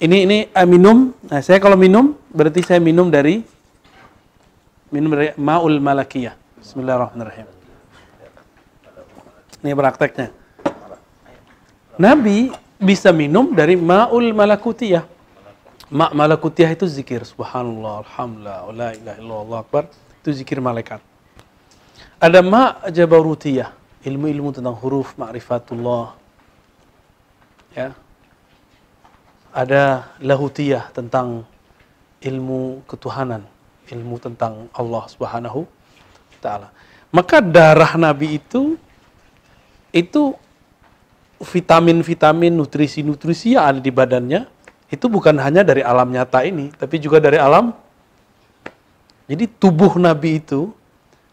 Ini ini uh, minum. Nah, saya kalau minum berarti saya minum dari minum dari maul malakiyah. Bismillahirrahmanirrahim. Ini prakteknya. Nabi bisa minum dari maul malakutiyah. Ma malakutiyah itu zikir subhanallah, alhamdulillah, la ilaha illallah akbar. Itu zikir malaikat. Ada ma jabarutiyah, ilmu-ilmu tentang huruf ma'rifatullah. Ya. Ada lahutiyah tentang ilmu ketuhanan, ilmu tentang Allah Subhanahu taala. Maka darah Nabi itu itu vitamin-vitamin, nutrisi-nutrisi yang ada di badannya itu bukan hanya dari alam nyata ini, tapi juga dari alam. Jadi tubuh Nabi itu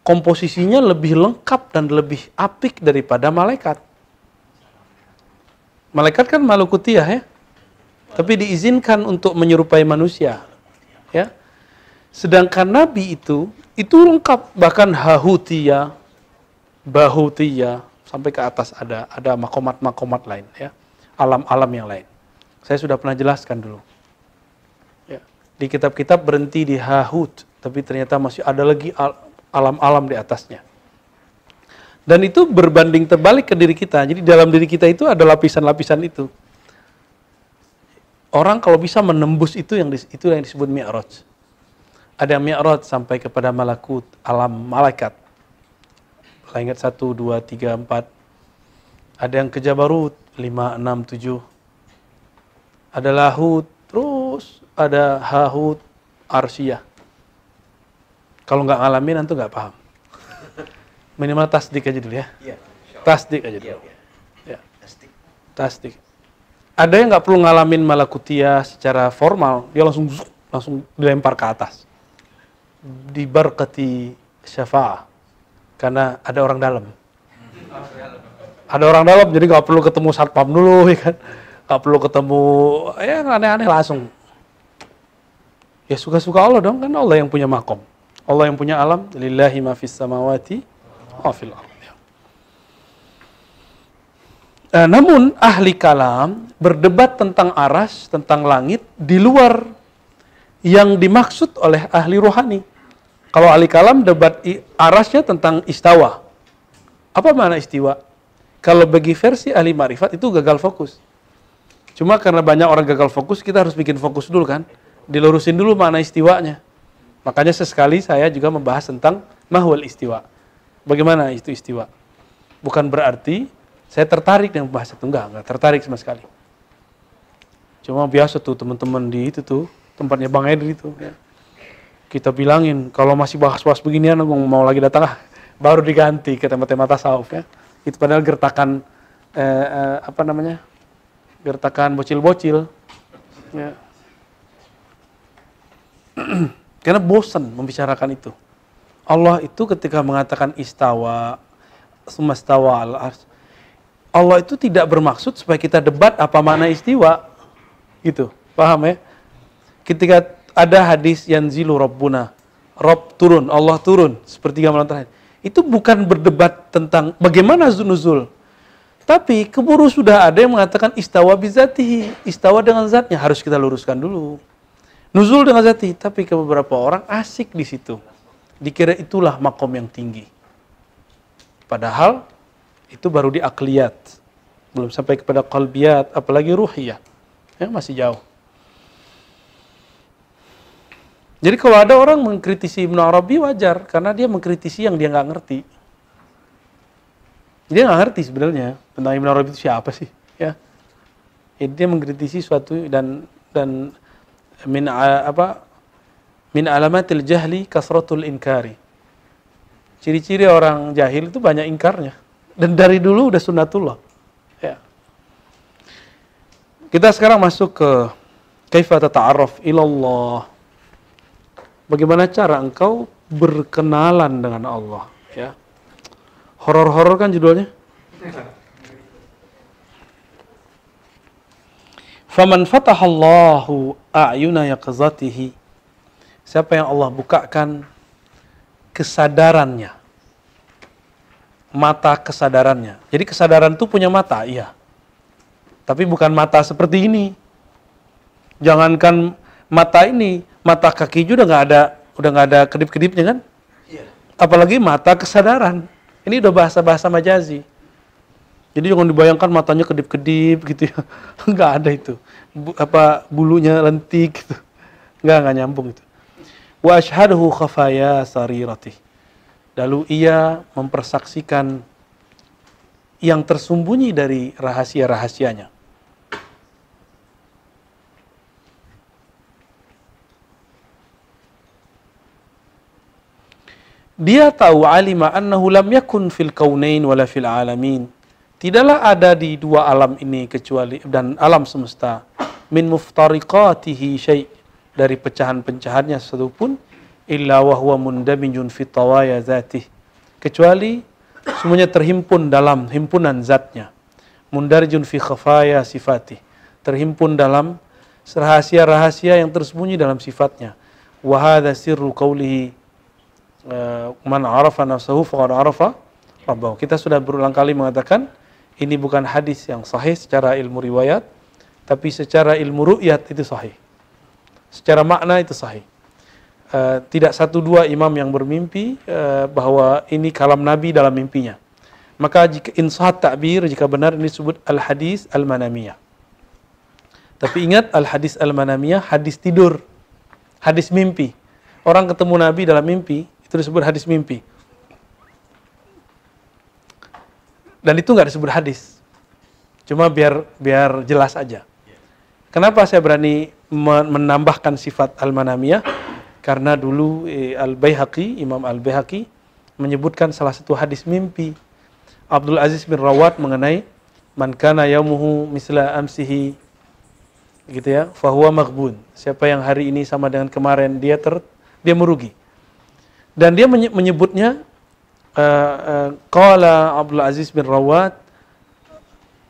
komposisinya lebih lengkap dan lebih apik daripada malaikat. Malaikat kan malukutiah ya, tapi diizinkan untuk menyerupai manusia, ya. Sedangkan Nabi itu itu lengkap bahkan hahutia, bahutia sampai ke atas ada ada makomat-makomat lain ya, alam-alam yang lain. Saya sudah pernah jelaskan dulu. Ya. Di kitab-kitab berhenti di Hahut, tapi ternyata masih ada lagi alam-alam di atasnya. Dan itu berbanding terbalik ke diri kita. Jadi dalam diri kita itu ada lapisan-lapisan itu. Orang kalau bisa menembus itu yang itu yang disebut mi'raj. Ada mi'raj sampai kepada malakut, alam malaikat. Ingat satu, dua, tiga, empat. Ada yang ke Jabarut, lima, enam, tujuh ada lahut, terus ada hahut, arsiyah. Kalau nggak ngalamin, nanti nggak paham. Minimal tasdik aja dulu ya. Iya. Tasdik aja dulu. Iya, iya. Ya. Tasdik. Ada yang nggak perlu ngalamin malakutia secara formal, dia langsung langsung dilempar ke atas. Diberkati syafa'ah. Karena ada orang dalam. Ada orang dalam, jadi nggak perlu ketemu satpam dulu, ya kan nggak perlu ketemu ya aneh-aneh langsung ya suka-suka Allah dong kan Allah yang punya makom Allah yang punya alam lillahi ma fis samawati wa fil eh, namun ahli kalam berdebat tentang aras, tentang langit di luar yang dimaksud oleh ahli rohani. Kalau ahli kalam debat arasnya tentang istawa. Apa mana istiwa? Kalau bagi versi ahli marifat itu gagal fokus. Cuma karena banyak orang gagal fokus, kita harus bikin fokus dulu kan. Dilurusin dulu mana istiwanya. Makanya sesekali saya juga membahas tentang mahwal istiwa. Bagaimana itu istiwa? Bukan berarti saya tertarik dengan bahasa itu. Enggak, enggak tertarik sama sekali. Cuma biasa tuh teman-teman di itu tuh, tempatnya Bang Edri itu. Ya. Kita bilangin, kalau masih bahas-bahas beginian, mau lagi datang ah, baru diganti ke tema-tema tasawuf ya. Itu padahal gertakan eh, eh, apa namanya gertakan bocil-bocil. Ya. Karena bosan membicarakan itu. Allah itu ketika mengatakan istawa, semastawa al -ars, Allah itu tidak bermaksud supaya kita debat apa mana istiwa. Gitu. Paham ya? Ketika ada hadis yang zilu Rabbuna, Rob turun, Allah turun, seperti gambaran terakhir. Itu bukan berdebat tentang bagaimana nuzul, tapi keburu sudah ada yang mengatakan istawa bizatihi, istawa dengan zatnya harus kita luruskan dulu. Nuzul dengan zati, tapi ke beberapa orang asik di situ. Dikira itulah makom yang tinggi. Padahal itu baru di akliyat. Belum sampai kepada kalbiyat, apalagi ruhiyah. Ya, masih jauh. Jadi kalau ada orang mengkritisi Ibnu Arabi wajar, karena dia mengkritisi yang dia nggak ngerti. Dia nggak ngerti sebenarnya tentang Ibn Arabi itu siapa sih, ya. Jadi dia mengkritisi suatu dan dan min apa min alamatil jahli kasratul inkari. Ciri-ciri orang jahil itu banyak ingkarnya. Dan dari dulu udah sunnatullah. Ya. Kita sekarang masuk ke kaifa tata'arraf ilallah. Bagaimana cara engkau berkenalan dengan Allah, ya. Horor-horor kan judulnya? Faman fatahallahu a'yuna yaqzatihi. Siapa yang Allah bukakan kesadarannya. Mata kesadarannya. Jadi kesadaran itu punya mata, iya. Tapi bukan mata seperti ini. Jangankan mata ini, mata kaki juga nggak ada, udah nggak ada kedip-kedipnya kan? Iya. Apalagi mata kesadaran. Ini udah bahasa-bahasa majazi. Jadi jangan dibayangkan matanya kedip-kedip gitu ya. Nggak ada itu. Bu, apa bulunya lentik gitu. Nggak, nggak nyambung itu. Wa ashhaduhu khafaya sarirati. Lalu ia mempersaksikan yang tersembunyi dari rahasia-rahasianya. Dia tahu alima annahu lam yakun fil kaunain wala fil alamin. Tidaklah ada di dua alam ini kecuali dan alam semesta min muftariqatihi syai' dari pecahan-pecahannya satu pun illa wa huwa mundamijun fi tawaya zatih kecuali semuanya terhimpun dalam himpunan zatnya mundarjun fi khafaya sifati terhimpun dalam rahasia-rahasia yang tersembunyi dalam sifatnya wa hadha sirru qawlihi Eh, man arafa nafsahu faqad arafa rabbahu. Kita sudah berulang kali mengatakan ini bukan hadis yang sahih secara ilmu riwayat, tapi secara ilmu ru'yat itu sahih. Secara makna itu sahih. Uh, tidak satu dua imam yang bermimpi uh, bahwa ini kalam Nabi dalam mimpinya. Maka jika insahat takbir, jika benar ini disebut al-hadis al-manamiyah. Tapi ingat al-hadis al-manamiyah, hadis tidur, hadis mimpi. Orang ketemu Nabi dalam mimpi, itu disebut hadis mimpi. Dan itu nggak disebut hadis. Cuma biar biar jelas aja. Kenapa saya berani menambahkan sifat al-manamiyah? Karena dulu eh, Al-Baihaqi, Imam Al-Baihaqi menyebutkan salah satu hadis mimpi Abdul Aziz bin Rawat mengenai man kana yaumuhu misla amsihi gitu ya, fahuwa maghbun. Siapa yang hari ini sama dengan kemarin dia ter dia merugi. Dan dia menyebutnya uh, uh, Abdul Aziz bin Rawat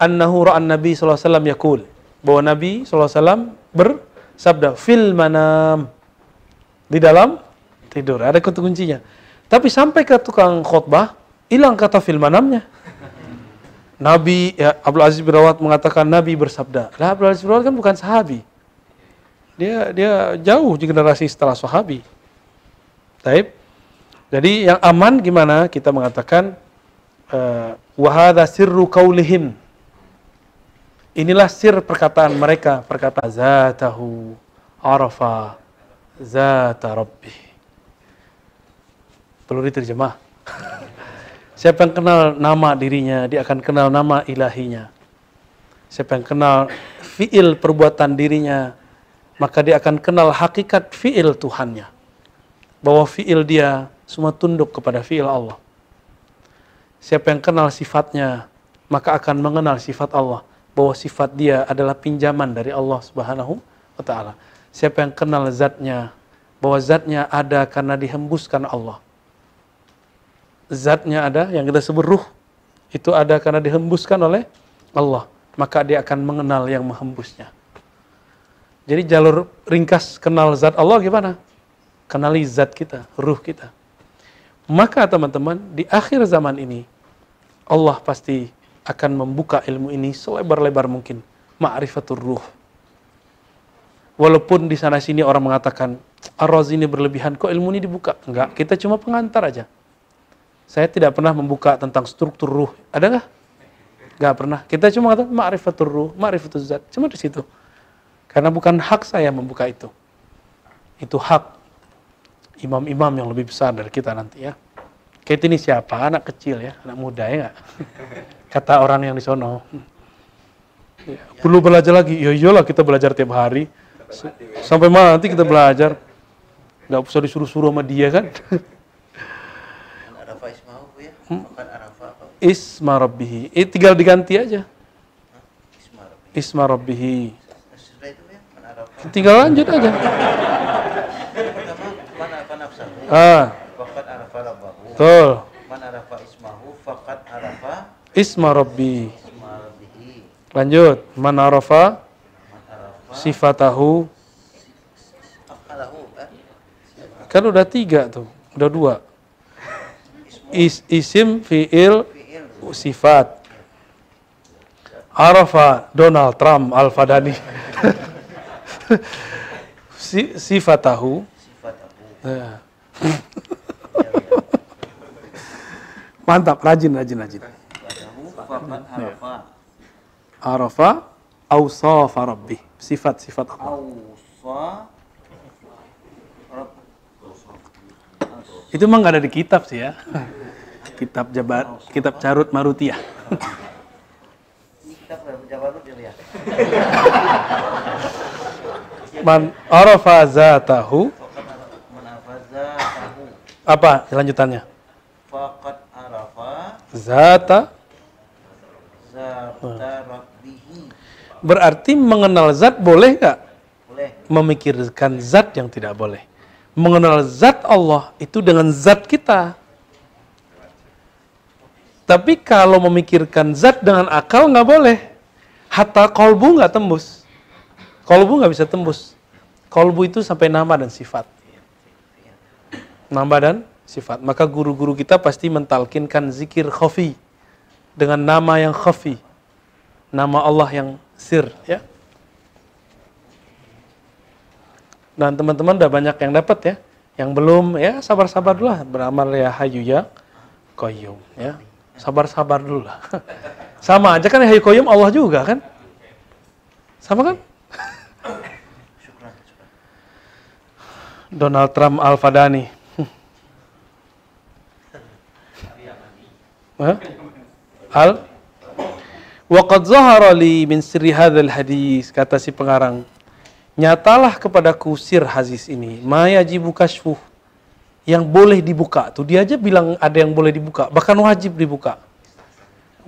annahu ra'an Nabi sallallahu alaihi wasallam yaqul bahwa Nabi sallallahu alaihi wasallam bersabda fil manam di dalam tidur. Ada kata kuncinya. Tapi sampai ke tukang khutbah hilang kata fil manamnya. Nabi ya, Abdul Aziz bin Rawat mengatakan Nabi bersabda. Lah Abdul Aziz bin Rawat kan bukan sahabi. Dia dia jauh di generasi setelah sahabi. Taib. Jadi yang aman gimana? Kita mengatakan eh, wahada sirru kaulihim. Inilah sir perkataan mereka, perkataan zatahu arafa zata rabbi. Perlu diterjemah. Siapa yang kenal nama dirinya, dia akan kenal nama ilahinya. Siapa yang kenal fiil perbuatan dirinya, maka dia akan kenal hakikat fiil Tuhannya. Bahwa fiil dia semua tunduk kepada fi'il Allah. Siapa yang kenal sifatnya, maka akan mengenal sifat Allah. Bahwa sifat dia adalah pinjaman dari Allah subhanahu wa ta'ala. Siapa yang kenal zatnya, bahwa zatnya ada karena dihembuskan Allah. Zatnya ada, yang kita sebut ruh, itu ada karena dihembuskan oleh Allah. Maka dia akan mengenal yang menghembusnya. Jadi jalur ringkas kenal zat Allah gimana? Kenali zat kita, ruh kita. Maka teman-teman, di akhir zaman ini, Allah pasti akan membuka ilmu ini selebar-lebar mungkin. Ma'rifatul ruh. Walaupun di sana sini orang mengatakan, ar ini berlebihan, kok ilmu ini dibuka? Enggak, kita cuma pengantar aja. Saya tidak pernah membuka tentang struktur ruh. Ada nggak? Nggak pernah. Kita cuma kata ma'rifatul ruh, ma'rifatul zat. Cuma di situ. Karena bukan hak saya membuka itu. Itu hak imam-imam yang lebih besar dari kita nanti ya. Kate ini siapa? Anak kecil ya, anak muda ya nggak? Kata orang yang di sono. Ya, perlu belajar lagi. Ya iyalah kita belajar tiap hari. Sampai mati kita belajar. Nggak usah disuruh-suruh sama dia kan. Hmm? Isma Rabbihi. Eh, tinggal diganti aja. Isma Rabbihi. Tinggal lanjut aja. Ah. Betul. Man arafa ismahu faqad arafa isma rabbi. Isma rabbihi. Lanjut. Man arafa sifatahu. Eh? Kan udah tiga tuh, udah dua. Is, isim, fiil, sifat. Arafa Donald Trump Al-Fadani. si, sifatahu. Ya. Mantap, rajin, rajin, rajin. Arafa. Arafa awsafa rabbih. Sifat-sifat. Itu emang nggak ada di kitab sih ya. Kitab jabat, kitab carut marutiah. Man arafa zatahu. Apa lanjutannya? Faqad arafa Zata zata rabbihi. Berarti mengenal zat boleh nggak? Boleh. Memikirkan zat yang tidak boleh. Mengenal zat Allah itu dengan zat kita. Tapi kalau memikirkan zat dengan akal nggak boleh. Hatta kolbu nggak tembus. Kolbu nggak bisa tembus. Kolbu itu sampai nama dan sifat. Nama dan sifat. Maka guru-guru kita pasti mentalkinkan zikir khafi. Dengan nama yang khafi. Nama Allah yang sir. ya. Dan teman-teman udah banyak yang dapat ya. Yang belum ya sabar-sabar dulu lah. Beramal ya hayu ya qayyum ya. Sabar-sabar dulu lah. Sama aja kan ya hayu qayyum Allah juga kan? Sama kan? Donald Trump Al-Fadani. Al Waqad zahara li min sirri hadzal hadis kata si pengarang. Nyatalah kepadaku sir hadis ini ma yajibu kashfuh yang boleh dibuka tuh dia aja bilang ada yang boleh dibuka bahkan wajib dibuka.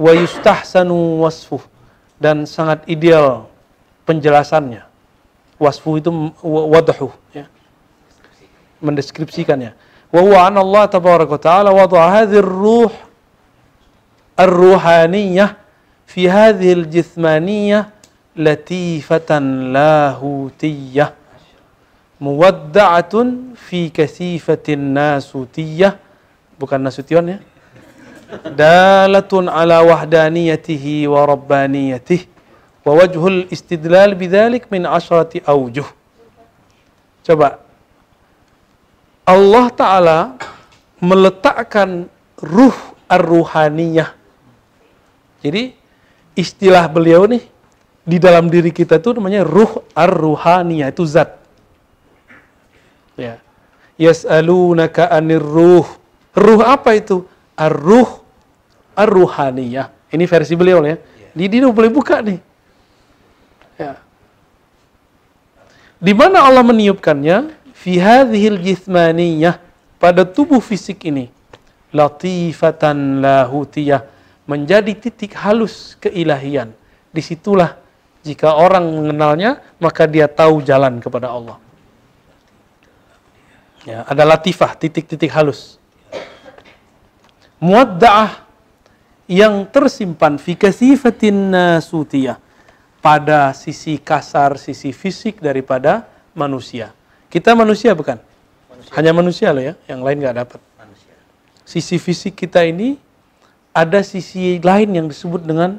Wa yustahsanu wasfuh dan sangat ideal penjelasannya. Wasfu itu wa- wadhu ya. Mendeskripsikannya wa huwa an Allah tabaraka taala wada'a hadhihi ruh ar-ruhaniyah fi hadhihi al-jismaniyah latifatan lahutiyah muwadda'atun fi kasifatin nasutiyah bukan nasution ya dalatun ala wahdaniyatihi wa rabbaniyatihi wa wajhul istidlal bidzalik min asyrati awjuh coba Allah taala meletakkan ruh ar-ruhaniyah jadi istilah beliau nih di dalam diri kita itu namanya ruh ar-ruhaniyah itu zat. Ya. Yas'alunaka anir ruh. Ruh apa itu? Ar-ruh ar-ruhaniyah ini versi beliau ya. Di dia boleh buka nih. Ya. Di mana Allah meniupkannya? Fi hadhil jismaniyah. Pada tubuh fisik ini. Latifatan lahutiyah menjadi titik halus keilahian di situlah jika orang mengenalnya maka dia tahu jalan kepada Allah ya ada latifah titik-titik halus muadda'ah yang tersimpan fi kasifatin nasutiyah pada sisi kasar, sisi fisik daripada manusia. Kita manusia bukan? Hanya manusia loh ya, yang lain nggak dapat. Manusia. Sisi fisik kita ini ada sisi lain yang disebut dengan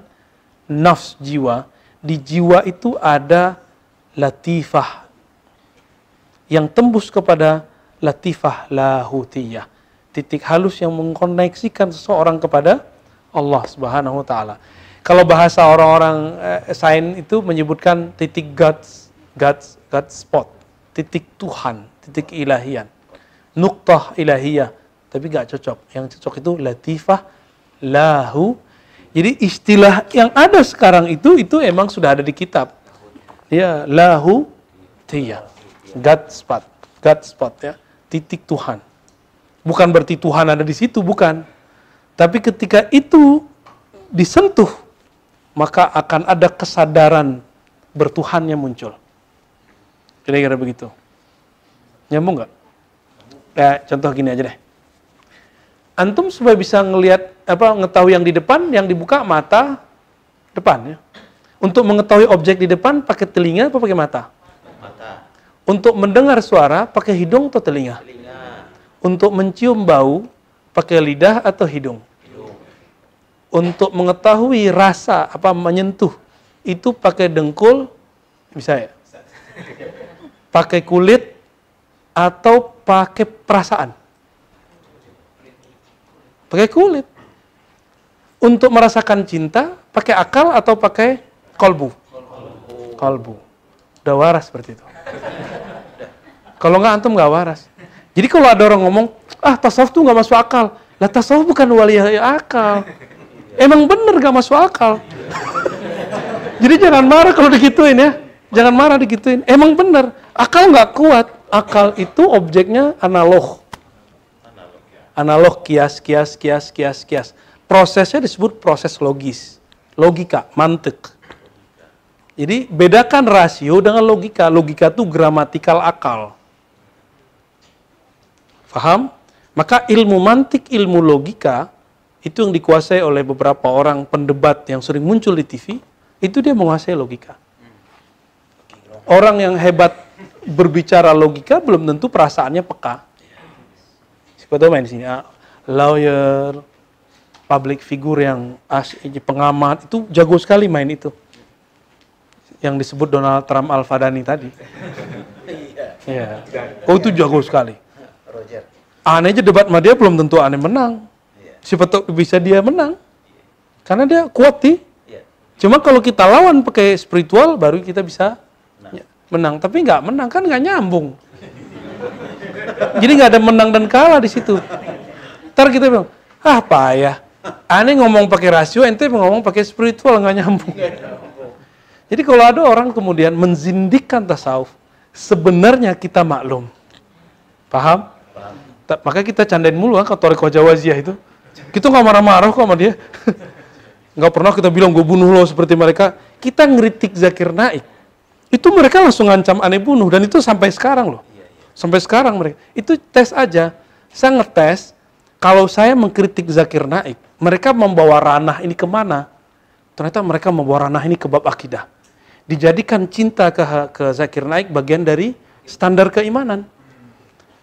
nafs jiwa. Di jiwa itu ada latifah yang tembus kepada latifah lahutiyah. Titik halus yang mengkoneksikan seseorang kepada Allah Subhanahu wa taala. Kalau bahasa orang-orang eh, sains itu menyebutkan titik God's God's God spot, titik Tuhan, titik ilahian. Nuktah ilahiyah, tapi nggak cocok. Yang cocok itu latifah lahu. Jadi istilah yang ada sekarang itu itu emang sudah ada di kitab. Ya, lahu tiya. God spot, God spot ya, titik Tuhan. Bukan berarti Tuhan ada di situ, bukan. Tapi ketika itu disentuh, maka akan ada kesadaran bertuhannya muncul. Kira-kira begitu. Nyambung nggak? Ya, contoh gini aja deh. Antum supaya bisa ngelihat apa ngetahui yang di depan, yang dibuka mata depan ya. Untuk mengetahui objek di depan pakai telinga apa pakai mata? Mata, Untuk mendengar suara pakai hidung atau telinga? telinga, Untuk mencium bau pakai lidah atau hidung? hidung, Untuk mengetahui rasa apa menyentuh itu pakai dengkul bisa ya? Pakai kulit atau pakai perasaan? Pakai kulit. Untuk merasakan cinta, pakai akal atau pakai kolbu? Kolbu. Udah waras seperti itu. Kalau nggak antum nggak waras. Jadi kalau ada orang ngomong, ah tasawuf tuh nggak masuk akal. Lah tasawuf bukan wali akal. Emang bener nggak masuk akal. Jadi jangan marah kalau digituin ya. Jangan marah digituin. Emang bener. Akal nggak kuat. Akal itu objeknya analog. Analog, kias, kias, kias, kias, kias. Prosesnya disebut proses logis. Logika, mantek. Jadi bedakan rasio dengan logika. Logika itu gramatikal akal. Faham? Maka ilmu mantik, ilmu logika itu yang dikuasai oleh beberapa orang pendebat yang sering muncul di TV, itu dia menguasai logika. Orang yang hebat berbicara logika belum tentu perasaannya peka. Tahu main di sini, ah, lawyer, public figure yang as, pengamat itu jago sekali main itu. Yang disebut Donald Trump Al-Fadani tadi. Iya. Oh itu jago sekali. Roger. Aneh aja debat sama dia belum tentu aneh menang. Siapa tahu bisa dia menang. Karena dia kuat sih. Iya. Cuma kalau kita lawan pakai spiritual baru kita bisa ya, menang. Tapi nggak menang kan nggak nyambung. Jadi nggak ada menang dan kalah di situ. Ntar kita bilang, ah payah. Aneh ngomong pakai rasio, ente ngomong pakai spiritual nggak nyambung. Jadi kalau ada orang kemudian menzindikkan tasawuf, sebenarnya kita maklum. Paham? Ta- Maka kita candain mulu kan ke Toriko Jawaziyah itu. Kita nggak marah-marah kok sama dia. Nggak pernah kita bilang gue bunuh lo seperti mereka. Kita ngeritik Zakir Naik. Itu mereka langsung ngancam aneh bunuh. Dan itu sampai sekarang loh. Sampai sekarang mereka. Itu tes aja. Saya ngetes, kalau saya mengkritik Zakir Naik, mereka membawa ranah ini ke mana? Ternyata mereka membawa ranah ini ke bab akidah. Dijadikan cinta ke, ke Zakir Naik bagian dari standar keimanan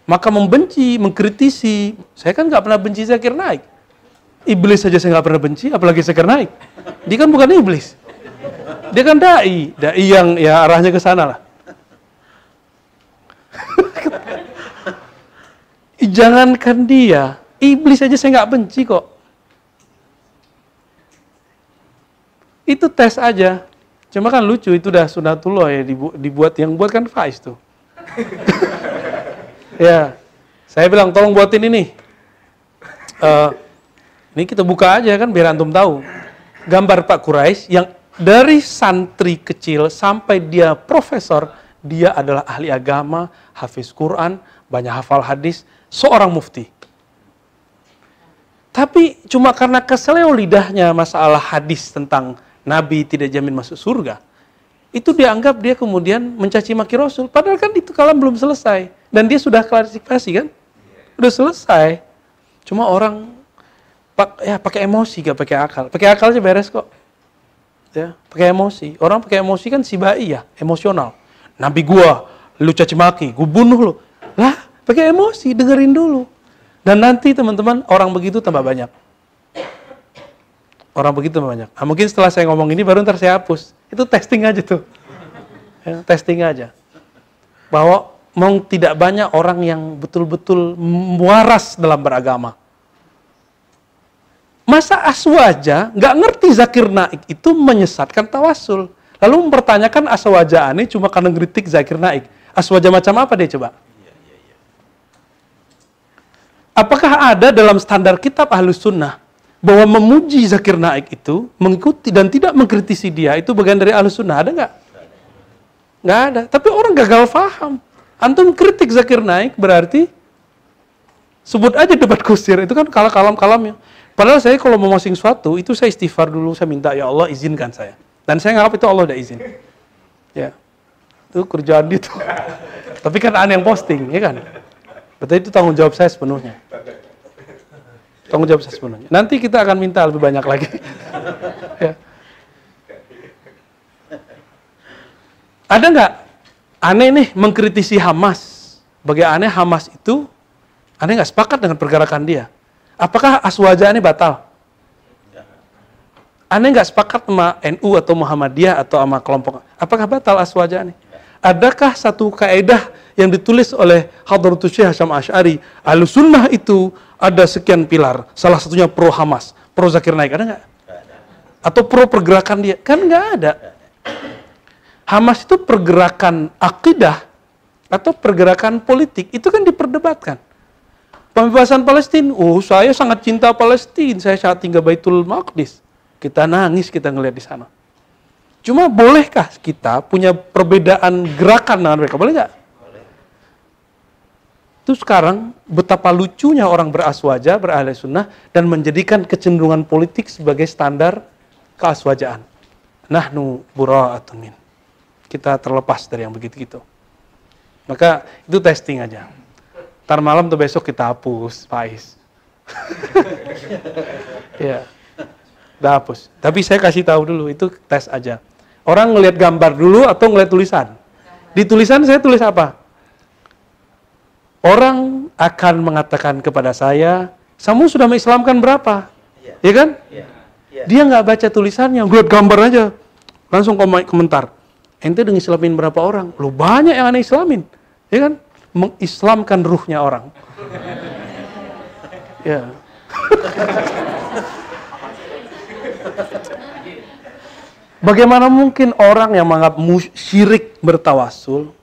maka membenci, mengkritisi. Saya kan nggak pernah benci Zakir Naik. Iblis saja saya nggak pernah benci, apalagi Zakir Naik. Dia kan bukan iblis. Dia kan dai, dai yang ya arahnya ke sana lah. Jangankan dia, iblis saja saya nggak benci kok. Itu tes aja. Cuma kan lucu itu udah sunatullah ya dibu- dibuat yang buat kan Faiz tuh. Ya, saya bilang tolong buatin ini. Eh, ini kita buka aja kan biar antum tahu. Gambar Pak Quraisy yang dari santri kecil sampai dia profesor, dia adalah ahli agama, hafiz Quran, banyak hafal hadis, seorang mufti. Tapi cuma karena keseleo lidahnya masalah hadis tentang Nabi tidak jamin masuk surga, itu dianggap dia kemudian mencaci maki Rasul. Padahal kan itu kalam belum selesai. Dan dia sudah klarifikasi kan? Udah selesai. Cuma orang pak ya pakai emosi gak pakai akal. Pakai akal aja beres kok. Ya, pakai emosi. Orang pakai emosi kan si bayi ya, emosional. Nabi gua, lu caci maki, gua bunuh lu. Lah, pakai emosi, dengerin dulu. Dan nanti teman-teman orang begitu tambah banyak. Orang begitu tambah banyak. Nah, mungkin setelah saya ngomong ini baru ntar saya hapus. Itu testing aja tuh. Ya, testing aja. Bahwa mau tidak banyak orang yang betul-betul waras dalam beragama. Masa aswaja nggak ngerti Zakir Naik itu menyesatkan tawasul. Lalu mempertanyakan aswaja aneh cuma karena ngeritik Zakir Naik. Aswaja macam apa dia coba? Apakah ada dalam standar kitab Ahlus Sunnah bahwa memuji Zakir Naik itu mengikuti dan tidak mengkritisi dia itu bagian dari Ahlus Sunnah ada nggak? Nggak ada. Tapi orang gagal paham. Antum kritik Zakir Naik berarti sebut aja debat kusir itu kan kalah kalam kalamnya. Padahal saya kalau mau posting sesuatu itu saya istighfar dulu saya minta ya Allah izinkan saya dan saya nganggap itu Allah udah izin. Ya itu kerjaan dia tuh. Tapi kan aneh yang posting ya kan. Berarti itu tanggung jawab saya sepenuhnya. Tanggung jawab saya sepenuhnya. Nanti kita akan minta lebih banyak lagi. ya. Ada nggak aneh nih mengkritisi Hamas? Bagi aneh Hamas itu aneh nggak sepakat dengan pergerakan dia. Apakah aswaja ini batal? Aneh nggak sepakat sama NU atau Muhammadiyah atau sama kelompok. Apakah batal aswaja ini? Adakah satu kaidah yang ditulis oleh Hadratus Syekh Hasyam Ash'ari, Ahlussunnah itu ada sekian pilar, salah satunya pro Hamas, pro Zakir Naik, ada nggak? Atau pro pergerakan dia? Kan nggak ada. Hamas itu pergerakan akidah atau pergerakan politik, itu kan diperdebatkan. Pembebasan Palestina, oh saya sangat cinta Palestina, saya saat tinggal Baitul Maqdis. Kita nangis kita ngelihat di sana. Cuma bolehkah kita punya perbedaan gerakan dengan mereka? Boleh nggak? Itu sekarang betapa lucunya orang beraswaja, berahli sunnah, dan menjadikan kecenderungan politik sebagai standar keaswajaan. Nahnu bura'atun min. Kita terlepas dari yang begitu-gitu. Maka itu testing aja. Ntar malam tuh besok kita hapus, Faiz. ya, udah hapus. Tapi saya kasih tahu dulu, itu tes aja. Orang ngelihat gambar dulu atau ngelihat tulisan? Di tulisan saya tulis apa? Orang akan mengatakan kepada saya, kamu sudah mengislamkan berapa? Iya. Ya kan? Iya. Iya. Dia nggak baca tulisannya, ngeliat gambar aja. Langsung komen- komentar. Ente udah ngislamin berapa orang? Lo banyak yang aneh islamin. Ya kan? Mengislamkan ruhnya orang. ya. Bagaimana mungkin orang yang menganggap syirik bertawasul,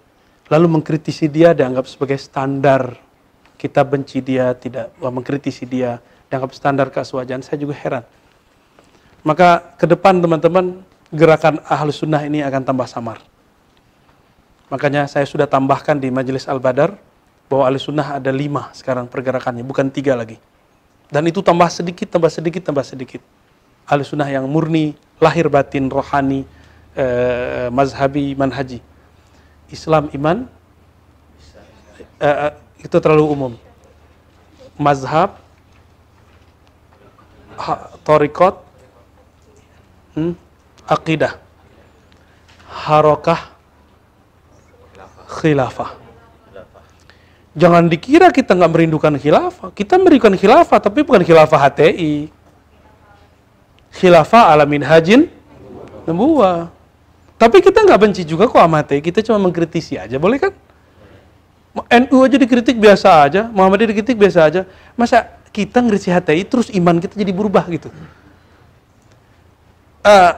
lalu mengkritisi dia dianggap sebagai standar kita benci dia, tidak mengkritisi dia, dianggap standar keaswajaan, saya juga heran. Maka ke depan teman-teman, gerakan ahlus sunnah ini akan tambah samar. Makanya saya sudah tambahkan di Majelis Al-Badar, bahwa ahlus sunnah ada lima sekarang pergerakannya, bukan tiga lagi. Dan itu tambah sedikit, tambah sedikit, tambah sedikit. Ahlus sunnah yang murni, lahir batin, rohani, eh, mazhabi, manhaji. Islam, iman, eh, itu terlalu umum. Mazhab, ha- torikot, hmm, akidah, harokah, khilafah. Jangan dikira kita nggak merindukan khilafah. Kita merindukan khilafah, tapi bukan khilafah HTI. Khilafah alamin hajin nubuah. Tapi kita nggak benci juga kok sama. Kita cuma mengkritisi aja, boleh kan? NU aja dikritik biasa aja, Muhammadiyah dikritik biasa aja. Masa kita ngerisi HTI terus iman kita jadi berubah gitu? Eh,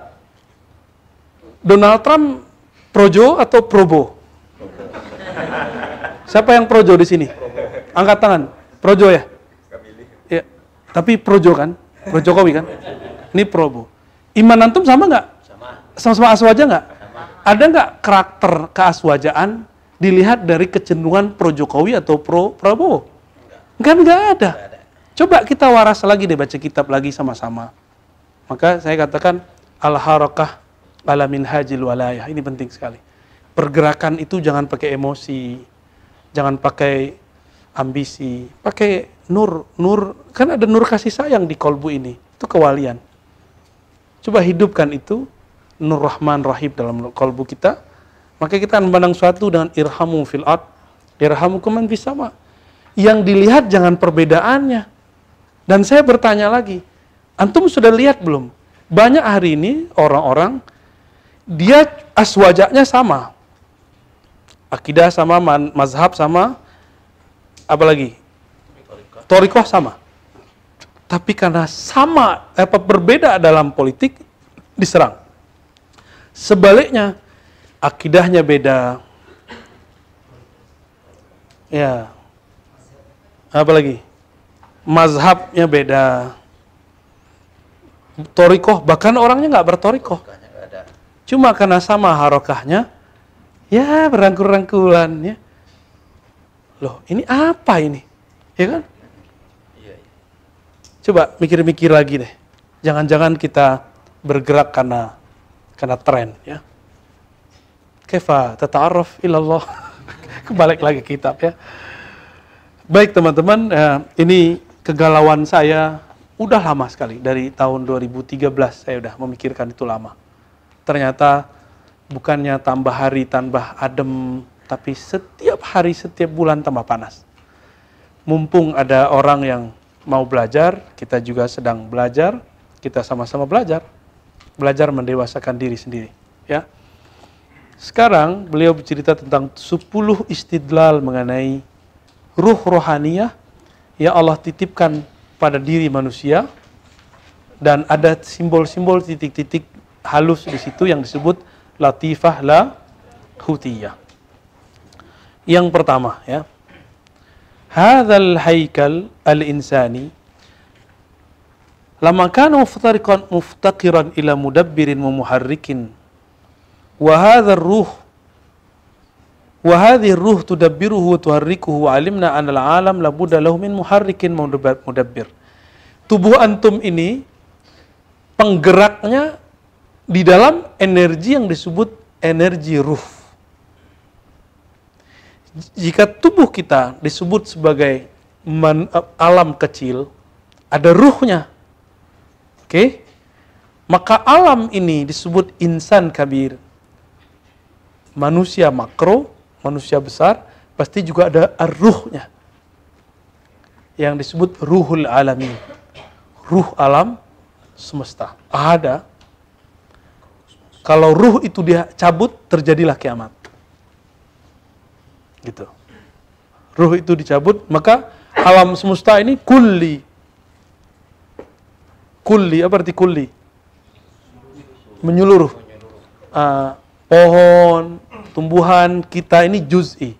Donald Trump projo atau probo? Siapa yang projo di sini? Angkat tangan. Projo ya? Ya. Tapi projo kan? Pro Jokowi kan? Ini probo. Iman antum sama nggak? Sama. Sama-sama aswaja nggak? Ada nggak karakter keaswajaan dilihat dari kecenderungan pro Jokowi atau pro Prabowo? Kan nggak ada. Coba kita waras lagi deh baca kitab lagi sama-sama. Maka saya katakan al-harakah ala minhajil walayah. Ini penting sekali. Pergerakan itu jangan pakai emosi, jangan pakai ambisi, pakai nur, nur kan ada nur kasih sayang di kolbu ini. Itu kewalian. Coba hidupkan itu nur rahman rahim dalam kolbu kita. Maka kita akan memandang suatu dengan irhamu fil ard, irhamukum man fis sama. Yang dilihat jangan perbedaannya. Dan saya bertanya lagi, antum sudah lihat belum? Banyak hari ini orang-orang dia aswajaknya sama. Akidah sama, mazhab sama, apa lagi? Torikoh sama. Tapi karena sama, apa berbeda dalam politik, diserang. Sebaliknya, akidahnya beda. Ya. Apa lagi? Mazhabnya beda. Torikoh, bahkan orangnya nggak bertorikoh. Cuma karena sama harokahnya, ya berangkul-rangkulan ya. Loh, ini apa ini? Ya kan? Coba mikir-mikir lagi deh. Jangan-jangan kita bergerak karena karena tren ya. Kefa tata'arraf ilallah. Kebalik lagi kitab ya. Baik teman-teman, eh, ini kegalauan saya udah lama sekali dari tahun 2013 saya udah memikirkan itu lama. Ternyata bukannya tambah hari tambah adem, tapi setiap hari setiap bulan tambah panas mumpung ada orang yang mau belajar, kita juga sedang belajar, kita sama-sama belajar. Belajar mendewasakan diri sendiri, ya. Sekarang beliau bercerita tentang 10 istidlal mengenai ruh rohaniyah yang Allah titipkan pada diri manusia dan ada simbol-simbol titik-titik halus di situ yang disebut latifah la hutiyah. Yang pertama ya. Hadzal haikal al-insani lama kana muftariqan muftaqiran ila mudabbirin wa muharrikin wa hadha ruh wa hadhihi ruh tudabbiruhu wa tuharrikuhu wa alimna anna al-alam labudda lahu min muharrikin mudabbir. Tubuh antum ini penggeraknya di dalam energi yang disebut energi ruh. Jika tubuh kita disebut sebagai man, alam kecil, ada ruhnya. Oke? Maka alam ini disebut insan kabir. Manusia makro, manusia besar, pasti juga ada ruhnya. Yang disebut ruhul alami. Ruh alam semesta. Ada. Kalau ruh itu dia cabut, terjadilah kiamat. Gitu. Ruh itu dicabut, maka alam semesta ini kulli. Kulli, apa arti kulli? Menyeluruh. Uh, pohon, tumbuhan kita ini juz'i.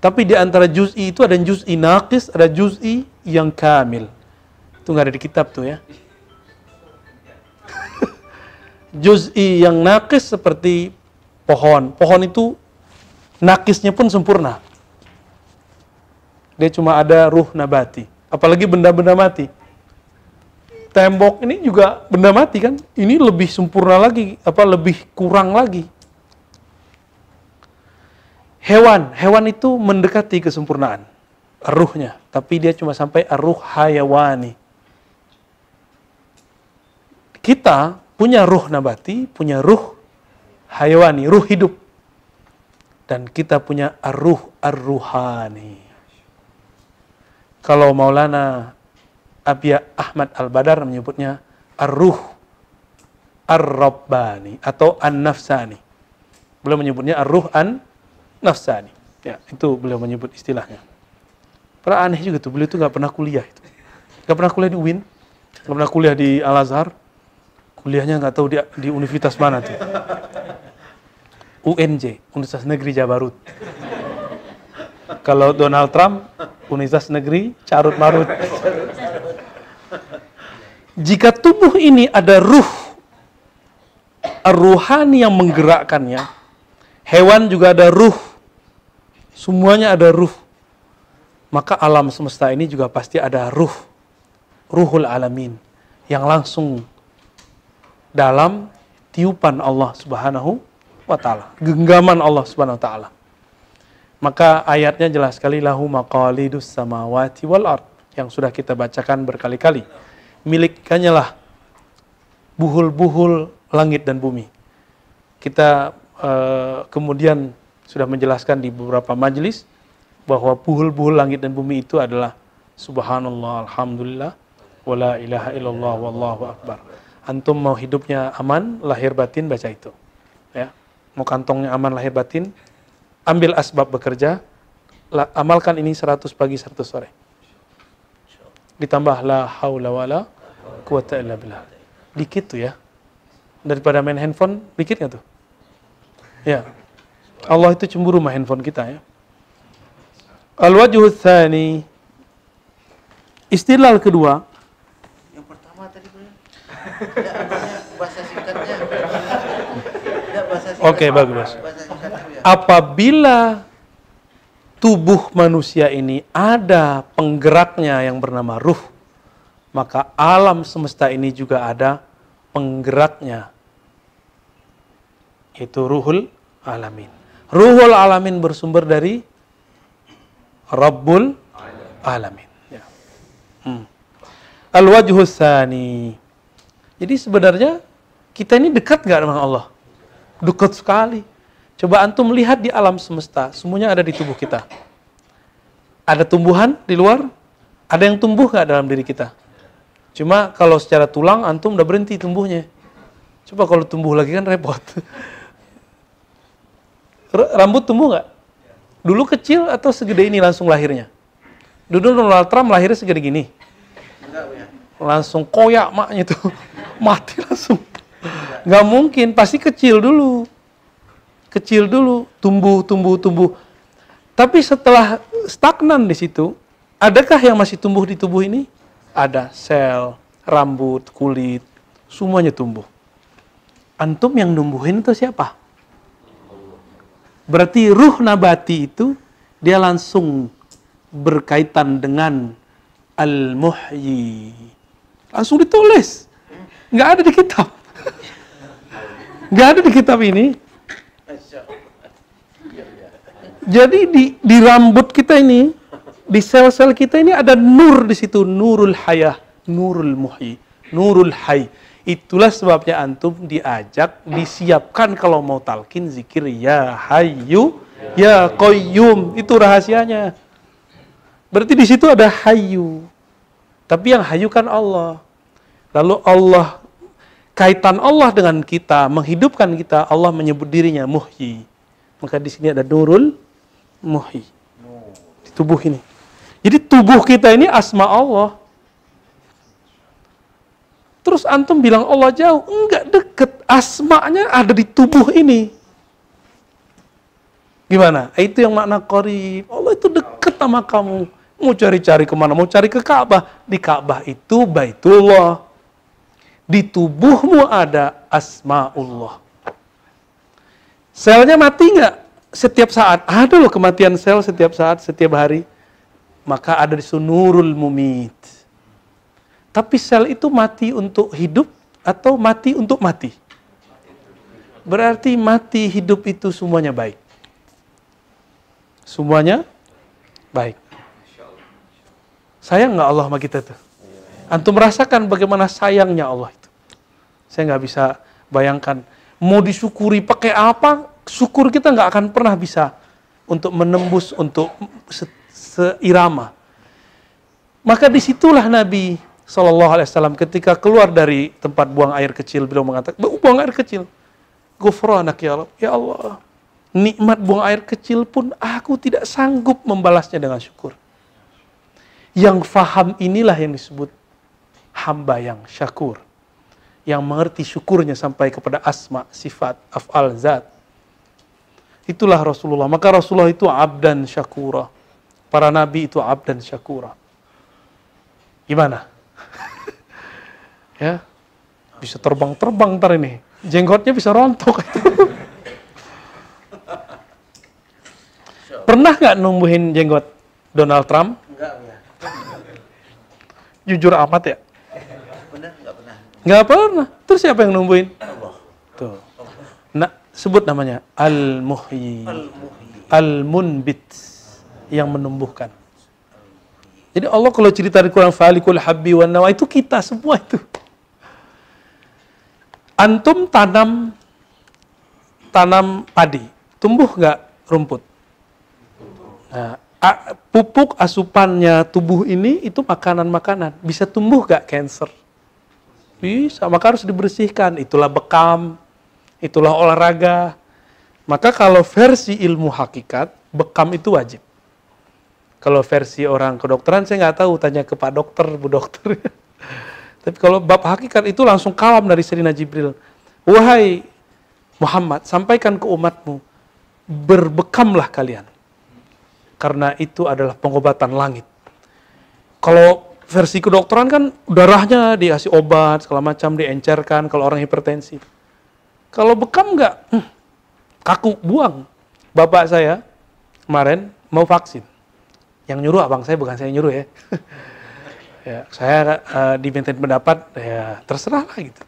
Tapi di antara juz'i itu ada juz'i naqis, ada juz'i yang kamil. Itu nggak ada di kitab tuh ya juz'i yang nakis seperti pohon. Pohon itu nakisnya pun sempurna. Dia cuma ada ruh nabati. Apalagi benda-benda mati. Tembok ini juga benda mati kan? Ini lebih sempurna lagi, apa lebih kurang lagi. Hewan, hewan itu mendekati kesempurnaan ruhnya, tapi dia cuma sampai ruh hayawani. Kita punya ruh nabati, punya ruh hayawani, ruh hidup. Dan kita punya arruh arruhani. Kalau Maulana Abia Ahmad Al-Badar menyebutnya arruh ar-rabbani atau an-nafsani. Beliau menyebutnya arruh an-nafsani. Ya, itu beliau menyebut istilahnya. Pernah aneh juga tuh, beliau itu nggak pernah kuliah itu. Nggak pernah kuliah di UIN, nggak pernah kuliah di Al-Azhar, Kuliahnya nggak tahu di, di universitas mana tuh. UNJ, Universitas Negeri Jabarut. Kalau Donald Trump, Universitas Negeri Carut Marut. Jika tubuh ini ada ruh, ruhani yang menggerakkannya, hewan juga ada ruh, semuanya ada ruh, maka alam semesta ini juga pasti ada ruh, ruhul alamin, yang langsung dalam tiupan Allah Subhanahu wa taala, genggaman Allah Subhanahu wa taala. Maka ayatnya jelas sekali lahu maqalidus samawati wal ard yang sudah kita bacakan berkali-kali. Miliknya lah buhul-buhul langit dan bumi. Kita uh, kemudian sudah menjelaskan di beberapa majelis bahwa buhul-buhul langit dan bumi itu adalah subhanallah alhamdulillah wala ilaha illallah wallahu akbar antum mau hidupnya aman, lahir batin baca itu. Ya. Mau kantongnya aman, lahir batin, ambil asbab bekerja, amalkan ini 100 pagi, 100 sore. Ditambah la haula wala quwata illa billah. Dikit tuh ya. Daripada main handphone, dikit nggak tuh? Ya. Allah itu cemburu sama handphone kita ya. Al-wajhu tsani Istilah kedua Oke, okay, bagus. Apabila tubuh manusia ini ada penggeraknya yang bernama ruh, maka alam semesta ini juga ada penggeraknya. Itu ruhul alamin. Ruhul alamin bersumber dari Rabbul alamin. Ya. Hmm. Al-wajhus jadi sebenarnya kita ini dekat gak dengan Allah? Dekat sekali. Coba antum lihat di alam semesta, semuanya ada di tubuh kita. Ada tumbuhan di luar, ada yang tumbuh gak dalam diri kita? Cuma kalau secara tulang antum udah berhenti tumbuhnya. Coba kalau tumbuh lagi kan repot. Rambut tumbuh nggak? Dulu kecil atau segede ini langsung lahirnya? Dulu Donald Trump lahirnya segede gini. Langsung koyak maknya tuh. Mati langsung. Nggak mungkin, pasti kecil dulu. Kecil dulu, tumbuh, tumbuh, tumbuh. Tapi setelah stagnan di situ, adakah yang masih tumbuh di tubuh ini? Ada sel, rambut, kulit, semuanya tumbuh. Antum yang numbuhin itu siapa? Berarti ruh nabati itu dia langsung berkaitan dengan al-muhyi. Langsung ditulis. Nggak ada di kitab. Nggak ada di kitab ini. Jadi di, di rambut kita ini, di sel-sel kita ini ada nur di situ, nurul hayah, nurul muhyi, nurul hay. Itulah sebabnya antum diajak, disiapkan kalau mau talkin zikir ya hayyu, ya qayyum. Itu rahasianya. Berarti di situ ada hayyu. Tapi yang hayyu kan Allah. Lalu Allah kaitan Allah dengan kita, menghidupkan kita, Allah menyebut dirinya muhyi. Maka di sini ada nurul muhyi. Di tubuh ini. Jadi tubuh kita ini asma Allah. Terus antum bilang Allah jauh. Enggak deket. Asmanya ada di tubuh ini. Gimana? Itu yang makna qarib. Allah itu deket sama kamu. Mau cari-cari ke mana? Mau cari ke Ka'bah. Di Ka'bah itu Baitullah. Di tubuhmu ada asma'ullah. Selnya mati nggak? Setiap saat. Ada loh kematian sel setiap saat, setiap hari. Maka ada di sunurul mumit. Tapi sel itu mati untuk hidup atau mati untuk mati? Berarti mati hidup itu semuanya baik. Semuanya baik. Sayang nggak Allah sama kita tuh? Antum merasakan bagaimana sayangnya Allah itu. Saya nggak bisa bayangkan. Mau disyukuri pakai apa, syukur kita nggak akan pernah bisa untuk menembus, untuk seirama. Maka di situlah Nabi Wasallam ketika keluar dari tempat buang air kecil, beliau mengatakan, buang air kecil, Gufranak ya Allah, ya Allah, nikmat buang air kecil pun aku tidak sanggup membalasnya dengan syukur. Yang faham inilah yang disebut hamba yang syakur. Yang mengerti syukurnya sampai kepada asma, sifat, af'al, zat. Itulah Rasulullah. Maka Rasulullah itu abdan syakura. Para nabi itu abdan syakura. Gimana? ya, bisa terbang-terbang ntar ini. Jenggotnya bisa rontok. Pernah nggak numbuhin jenggot Donald Trump? Enggak, ya. Jujur amat ya? Benar, enggak pernah. Nggak pernah. Terus siapa yang numbuhin? Allah. Tuh. Nah, sebut namanya Al-Muhyi. Al-Munbit yang menumbuhkan. Jadi Allah kalau cerita di Quran Falikul Habbi wa Nawa itu kita semua itu. Antum tanam tanam padi, tumbuh nggak rumput? Nah, pupuk asupannya tubuh ini itu makanan-makanan. Bisa tumbuh nggak cancer? Bisa, maka harus dibersihkan. Itulah bekam, itulah olahraga. Maka kalau versi ilmu hakikat, bekam itu wajib. Kalau versi orang kedokteran saya nggak tahu, tanya ke Pak Dokter, Bu Dokter. Tapi kalau bab hakikat itu langsung kalam dari Serina Jibril. Wahai Muhammad, sampaikan ke umatmu, berbekamlah kalian. Karena itu adalah pengobatan langit. Kalau versi kedokteran kan darahnya dikasih obat, segala macam diencerkan kalau orang hipertensi. Kalau bekam nggak, hmm, kaku, buang. Bapak saya kemarin mau vaksin. Yang nyuruh abang saya, bukan saya nyuruh ya. ya saya uh, dimintain pendapat, ya terserah lah gitu.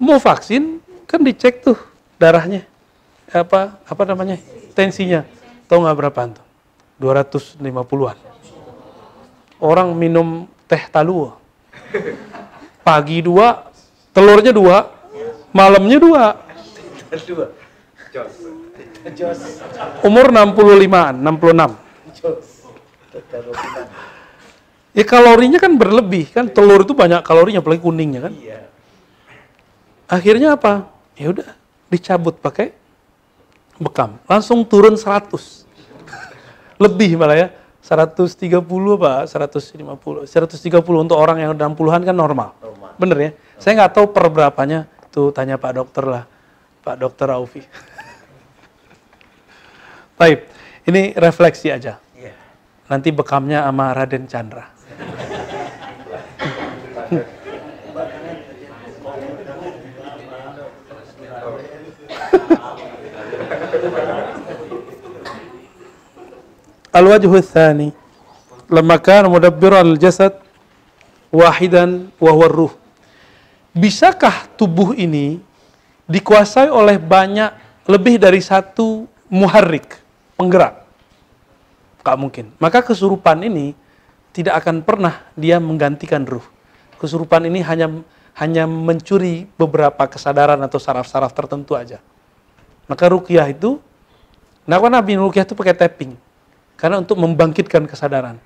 Mau vaksin, kan dicek tuh darahnya. Apa apa namanya? Tensinya. Tahu nggak berapa tuh? 250-an. Orang minum teh talua. Pagi dua, telurnya dua, malamnya dua. Umur 65-an, 66. Jos. Ya kalorinya kan berlebih kan telur itu banyak kalorinya apalagi kuningnya kan. Iya. Akhirnya apa? Ya udah dicabut pakai bekam. Langsung turun 100. Lebih malah ya. 130 apa 150. 130 untuk orang yang dalam puluhan kan normal. Normal. Bener ya? Saya nggak tahu per berapanya. Tuh tanya Pak Dokter lah. Pak Dokter Aufi. Baik, ini refleksi aja. Nanti bekamnya sama Raden Chandra. Al-wajhu tsani lamma kana mudabbiran al-jasad wahidan wa huwa ruh. Bisakah tubuh ini dikuasai oleh banyak lebih dari satu muharrik, penggerak? Gak mungkin. Maka kesurupan ini tidak akan pernah dia menggantikan ruh. Kesurupan ini hanya hanya mencuri beberapa kesadaran atau saraf-saraf tertentu aja. Maka rukyah itu, kenapa Nabi rukyah itu pakai tapping? Karena untuk membangkitkan kesadaran.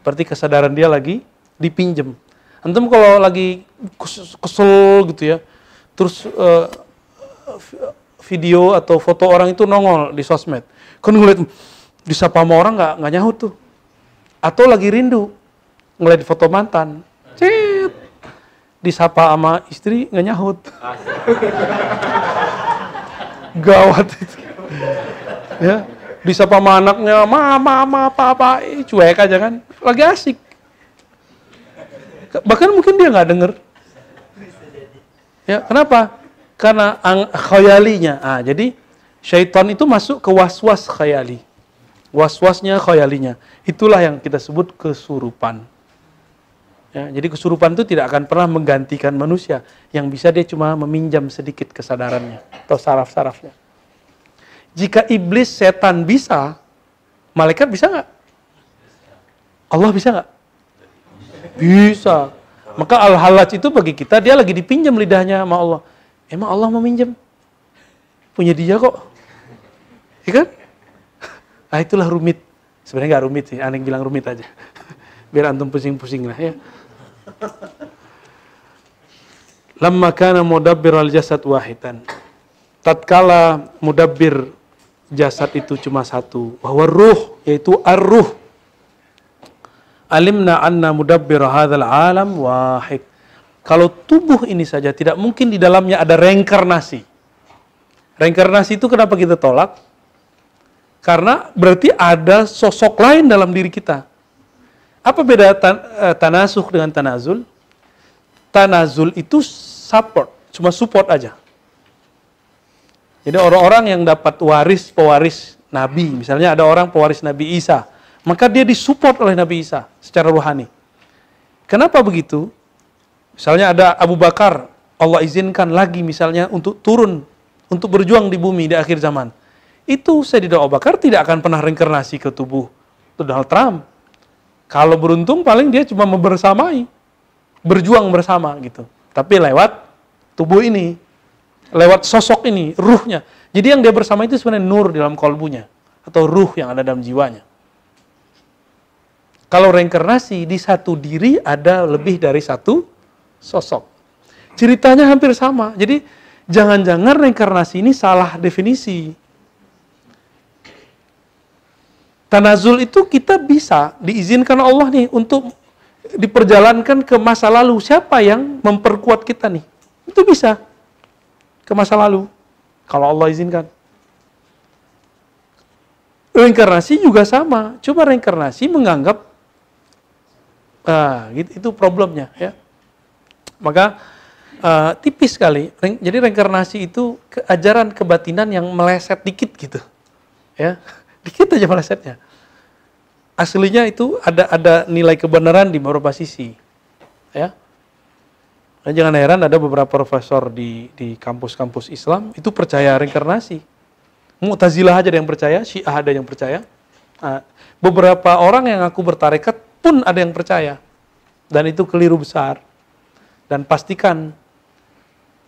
Berarti kesadaran dia lagi dipinjem. Antum kalau lagi kes- kesel gitu ya, terus eh, video atau foto orang itu nongol di sosmed. Kan ngeliat disapa sama orang nggak nggak nyahut tuh. Atau lagi rindu ngeliat foto mantan, cet, disapa sama istri nggak nyahut. Gawat itu. Ya, disapa sama anaknya, mama, mama, papa, eh, cuek aja kan, lagi asik. Bahkan mungkin dia nggak denger. Ya, kenapa? Karena ang khayalinya. Ah, jadi syaitan itu masuk ke was-was khayali. Was-wasnya khayalinya. Itulah yang kita sebut kesurupan. Ya, jadi kesurupan itu tidak akan pernah menggantikan manusia. Yang bisa dia cuma meminjam sedikit kesadarannya atau saraf-sarafnya. Jika iblis setan bisa, malaikat bisa nggak? Allah bisa nggak? Bisa. Maka al-halaj itu bagi kita dia lagi dipinjam lidahnya sama Allah. Emang Allah mau minjem? Punya dia kok. Ya kan? Nah itulah rumit. Sebenarnya nggak rumit sih, aneh bilang rumit aja. Biar antum pusing-pusing lah ya. Lamma kana mudabbir al-jasad wahidan. Tatkala mudabbir jasad itu cuma satu, bahwa ruh yaitu ar-ruh. Alimna anna mudabbir hadzal alam wahid. Kalau tubuh ini saja tidak mungkin di dalamnya ada reinkarnasi. Reinkarnasi itu kenapa kita tolak? Karena berarti ada sosok lain dalam diri kita. Apa beda tan eh, tanasuh dengan tanazul? Tanazul itu support, cuma support aja. Jadi orang-orang yang dapat waris pewaris Nabi, misalnya ada orang pewaris Nabi Isa, maka dia disupport oleh Nabi Isa secara rohani. Kenapa begitu? Misalnya ada Abu Bakar, Allah izinkan lagi misalnya untuk turun, untuk berjuang di bumi di akhir zaman. Itu Sayyidina Abu Bakar tidak akan pernah reinkarnasi ke tubuh Donald Trump. Kalau beruntung paling dia cuma membersamai, berjuang bersama gitu. Tapi lewat tubuh ini, lewat sosok ini, ruhnya. Jadi yang dia bersama itu sebenarnya nur di dalam kolbunya atau ruh yang ada dalam jiwanya. Kalau reinkarnasi di satu diri ada lebih dari satu sosok. Ceritanya hampir sama. Jadi jangan-jangan reinkarnasi ini salah definisi. Tanazul itu kita bisa diizinkan Allah nih untuk diperjalankan ke masa lalu. Siapa yang memperkuat kita nih? Itu bisa ke masa lalu. Kalau Allah izinkan. Reinkarnasi juga sama. Coba reinkarnasi menganggap ah, gitu, itu problemnya ya. Maka uh, tipis sekali. Jadi reinkarnasi itu ke- ajaran kebatinan yang meleset dikit gitu. Ya, dikit aja melesetnya. Aslinya itu ada ada nilai kebenaran di beberapa sisi. Ya. Nah, jangan heran ada beberapa profesor di di kampus-kampus Islam itu percaya reinkarnasi. Mu'tazilah aja ada yang percaya, Syiah ada yang percaya. Nah, beberapa orang yang aku bertarekat pun ada yang percaya. Dan itu keliru besar. Dan pastikan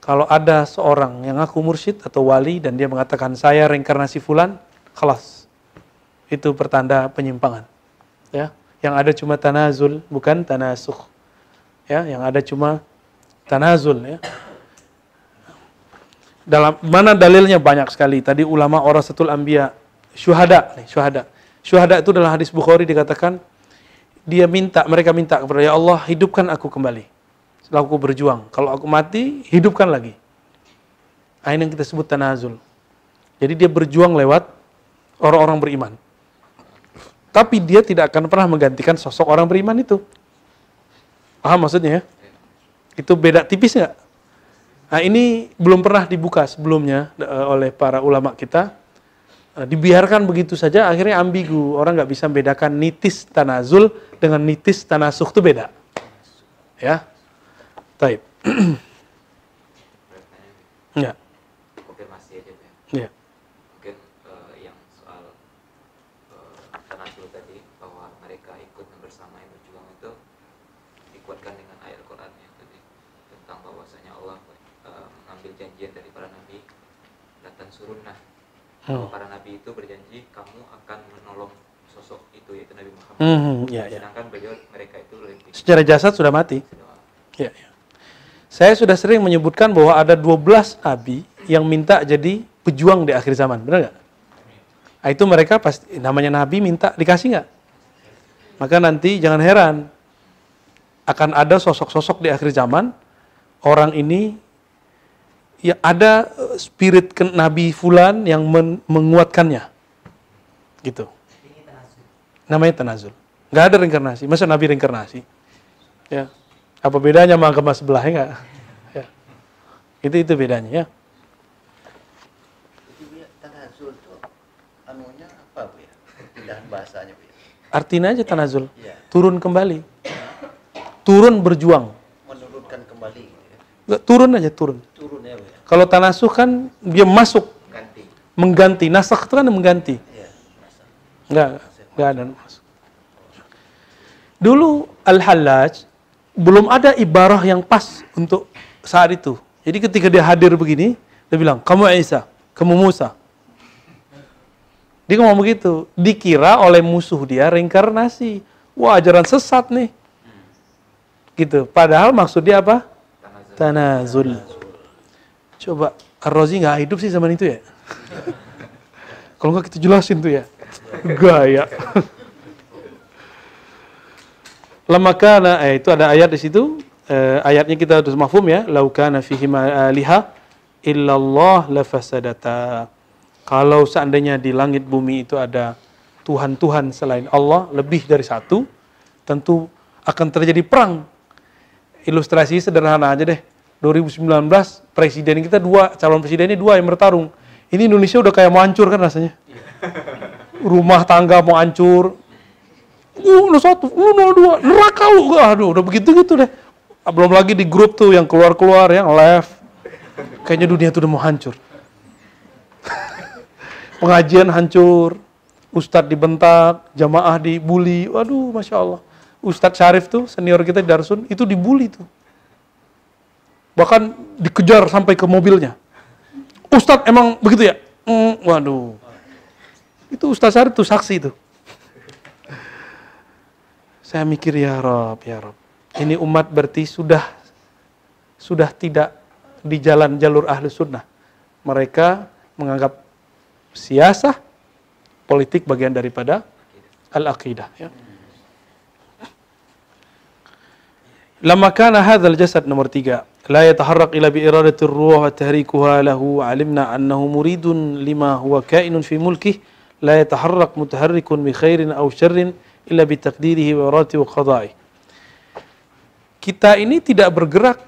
kalau ada seorang yang ngaku mursyid atau wali dan dia mengatakan saya reinkarnasi fulan, kelas. Itu pertanda penyimpangan. Ya, yang ada cuma tanazul, bukan tanasuh. Ya, yang ada cuma tanazul ya. Dalam mana dalilnya banyak sekali. Tadi ulama orasatul anbiya, syuhada nih, syuhada. Syuhada itu dalam hadis Bukhari dikatakan dia minta, mereka minta kepada ya Allah hidupkan aku kembali. Setelah aku berjuang. Kalau aku mati, hidupkan lagi. Nah, yang kita sebut tanazul. Jadi dia berjuang lewat orang-orang beriman. Tapi dia tidak akan pernah menggantikan sosok orang beriman itu. Paham maksudnya ya? Itu beda tipis nggak? Nah ini belum pernah dibuka sebelumnya uh, oleh para ulama kita. Uh, dibiarkan begitu saja akhirnya ambigu. Orang nggak bisa membedakan nitis tanazul dengan nitis tanasuh itu beda. Ya. Taib. ya. konfirmasi aja Pak. Ya. mungkin eh, yang soal eh, tanazul tadi bahwa mereka ikut bersama yang berjuang itu dikuatkan dengan ayat Quran yang tadi tentang bahwasanya Allah eh, mengambil janjian dari para nabi dan surunnah Hmm. para nabi itu berjanji kamu akan menolong sosok itu yaitu Nabi Muhammad Hmm, ya, ya. sedangkan beliau mereka itu lebih Secara jasad sudah mati. Ya, ya. Saya sudah sering menyebutkan bahwa ada 12 nabi yang minta jadi pejuang di akhir zaman. Benar nggak? Nah, itu mereka pasti namanya nabi minta dikasih nggak? Maka nanti jangan heran akan ada sosok-sosok di akhir zaman orang ini ya ada eh, spirit ke nabi fulan yang men- menguatkannya. Gitu. Namanya tanazul. Nggak ada reinkarnasi. Masa nabi reinkarnasi? Ya. Apa bedanya sama agama sebelahnya enggak? Ya. Itu itu bedanya ya. Ya, ya? Bahasanya ya? Artinya aja tanazul. Iya. Turun kembali. Turun berjuang. Menurunkan kembali gitu ya. Turun aja turun. Turun ya ya? Kalau tanasuh kan dia masuk ganti mengganti. Nasakh itu kan mengganti. Masa. Enggak, enggak ada masuk. Dulu Al-Hallaj belum ada ibarah yang pas untuk saat itu. Jadi ketika dia hadir begini, dia bilang, kamu Isa, kamu Musa. Dia ngomong begitu. Dikira oleh musuh dia reinkarnasi. Wah, ajaran sesat nih. Gitu. Padahal maksud dia apa? tanazul Tanazul. Coba, Ar-Razi nggak hidup sih zaman itu ya? Kalau nggak kita jelasin tuh ya. Gaya. Lama kana, eh, itu ada ayat di situ. Eh, ayatnya kita harus mafhum ya. Lau kana fihi liha illallah lafasadata. Kalau seandainya di langit bumi itu ada Tuhan-Tuhan selain Allah lebih dari satu, tentu akan terjadi perang. Ilustrasi sederhana aja deh. 2019 presiden kita dua, calon presidennya dua yang bertarung. Ini Indonesia udah kayak mau hancur kan rasanya. Rumah tangga mau hancur. Uh, no satu, uh, no dua, neraka lu. Aduh, udah begitu gitu deh. Belum lagi di grup tuh yang keluar-keluar, yang live. Kayaknya dunia tuh udah mau hancur. Pengajian hancur, Ustadz dibentak, jamaah dibully. Waduh, Masya Allah. Ustadz Syarif tuh, senior kita di Darsun, itu dibully tuh. Bahkan dikejar sampai ke mobilnya. Ustadz emang begitu ya? Mm, waduh. Itu Ustadz Syarif tuh saksi tuh. Saya mikir ya Rob, ya Rob. Ini umat berarti sudah sudah tidak di jalan jalur ahli sunnah. Mereka menganggap siasah politik bagian daripada al-aqidah. Ya. Lama kana hadzal jasad nomor tiga. Wa tahrikuha lahu alimna annahu muridun lima huwa kainun fi mulkih la yataharrak mutaharrikun bi khairin aw syarrin illa bi taqdirihi wa irati wa qada'i. Kita ini tidak bergerak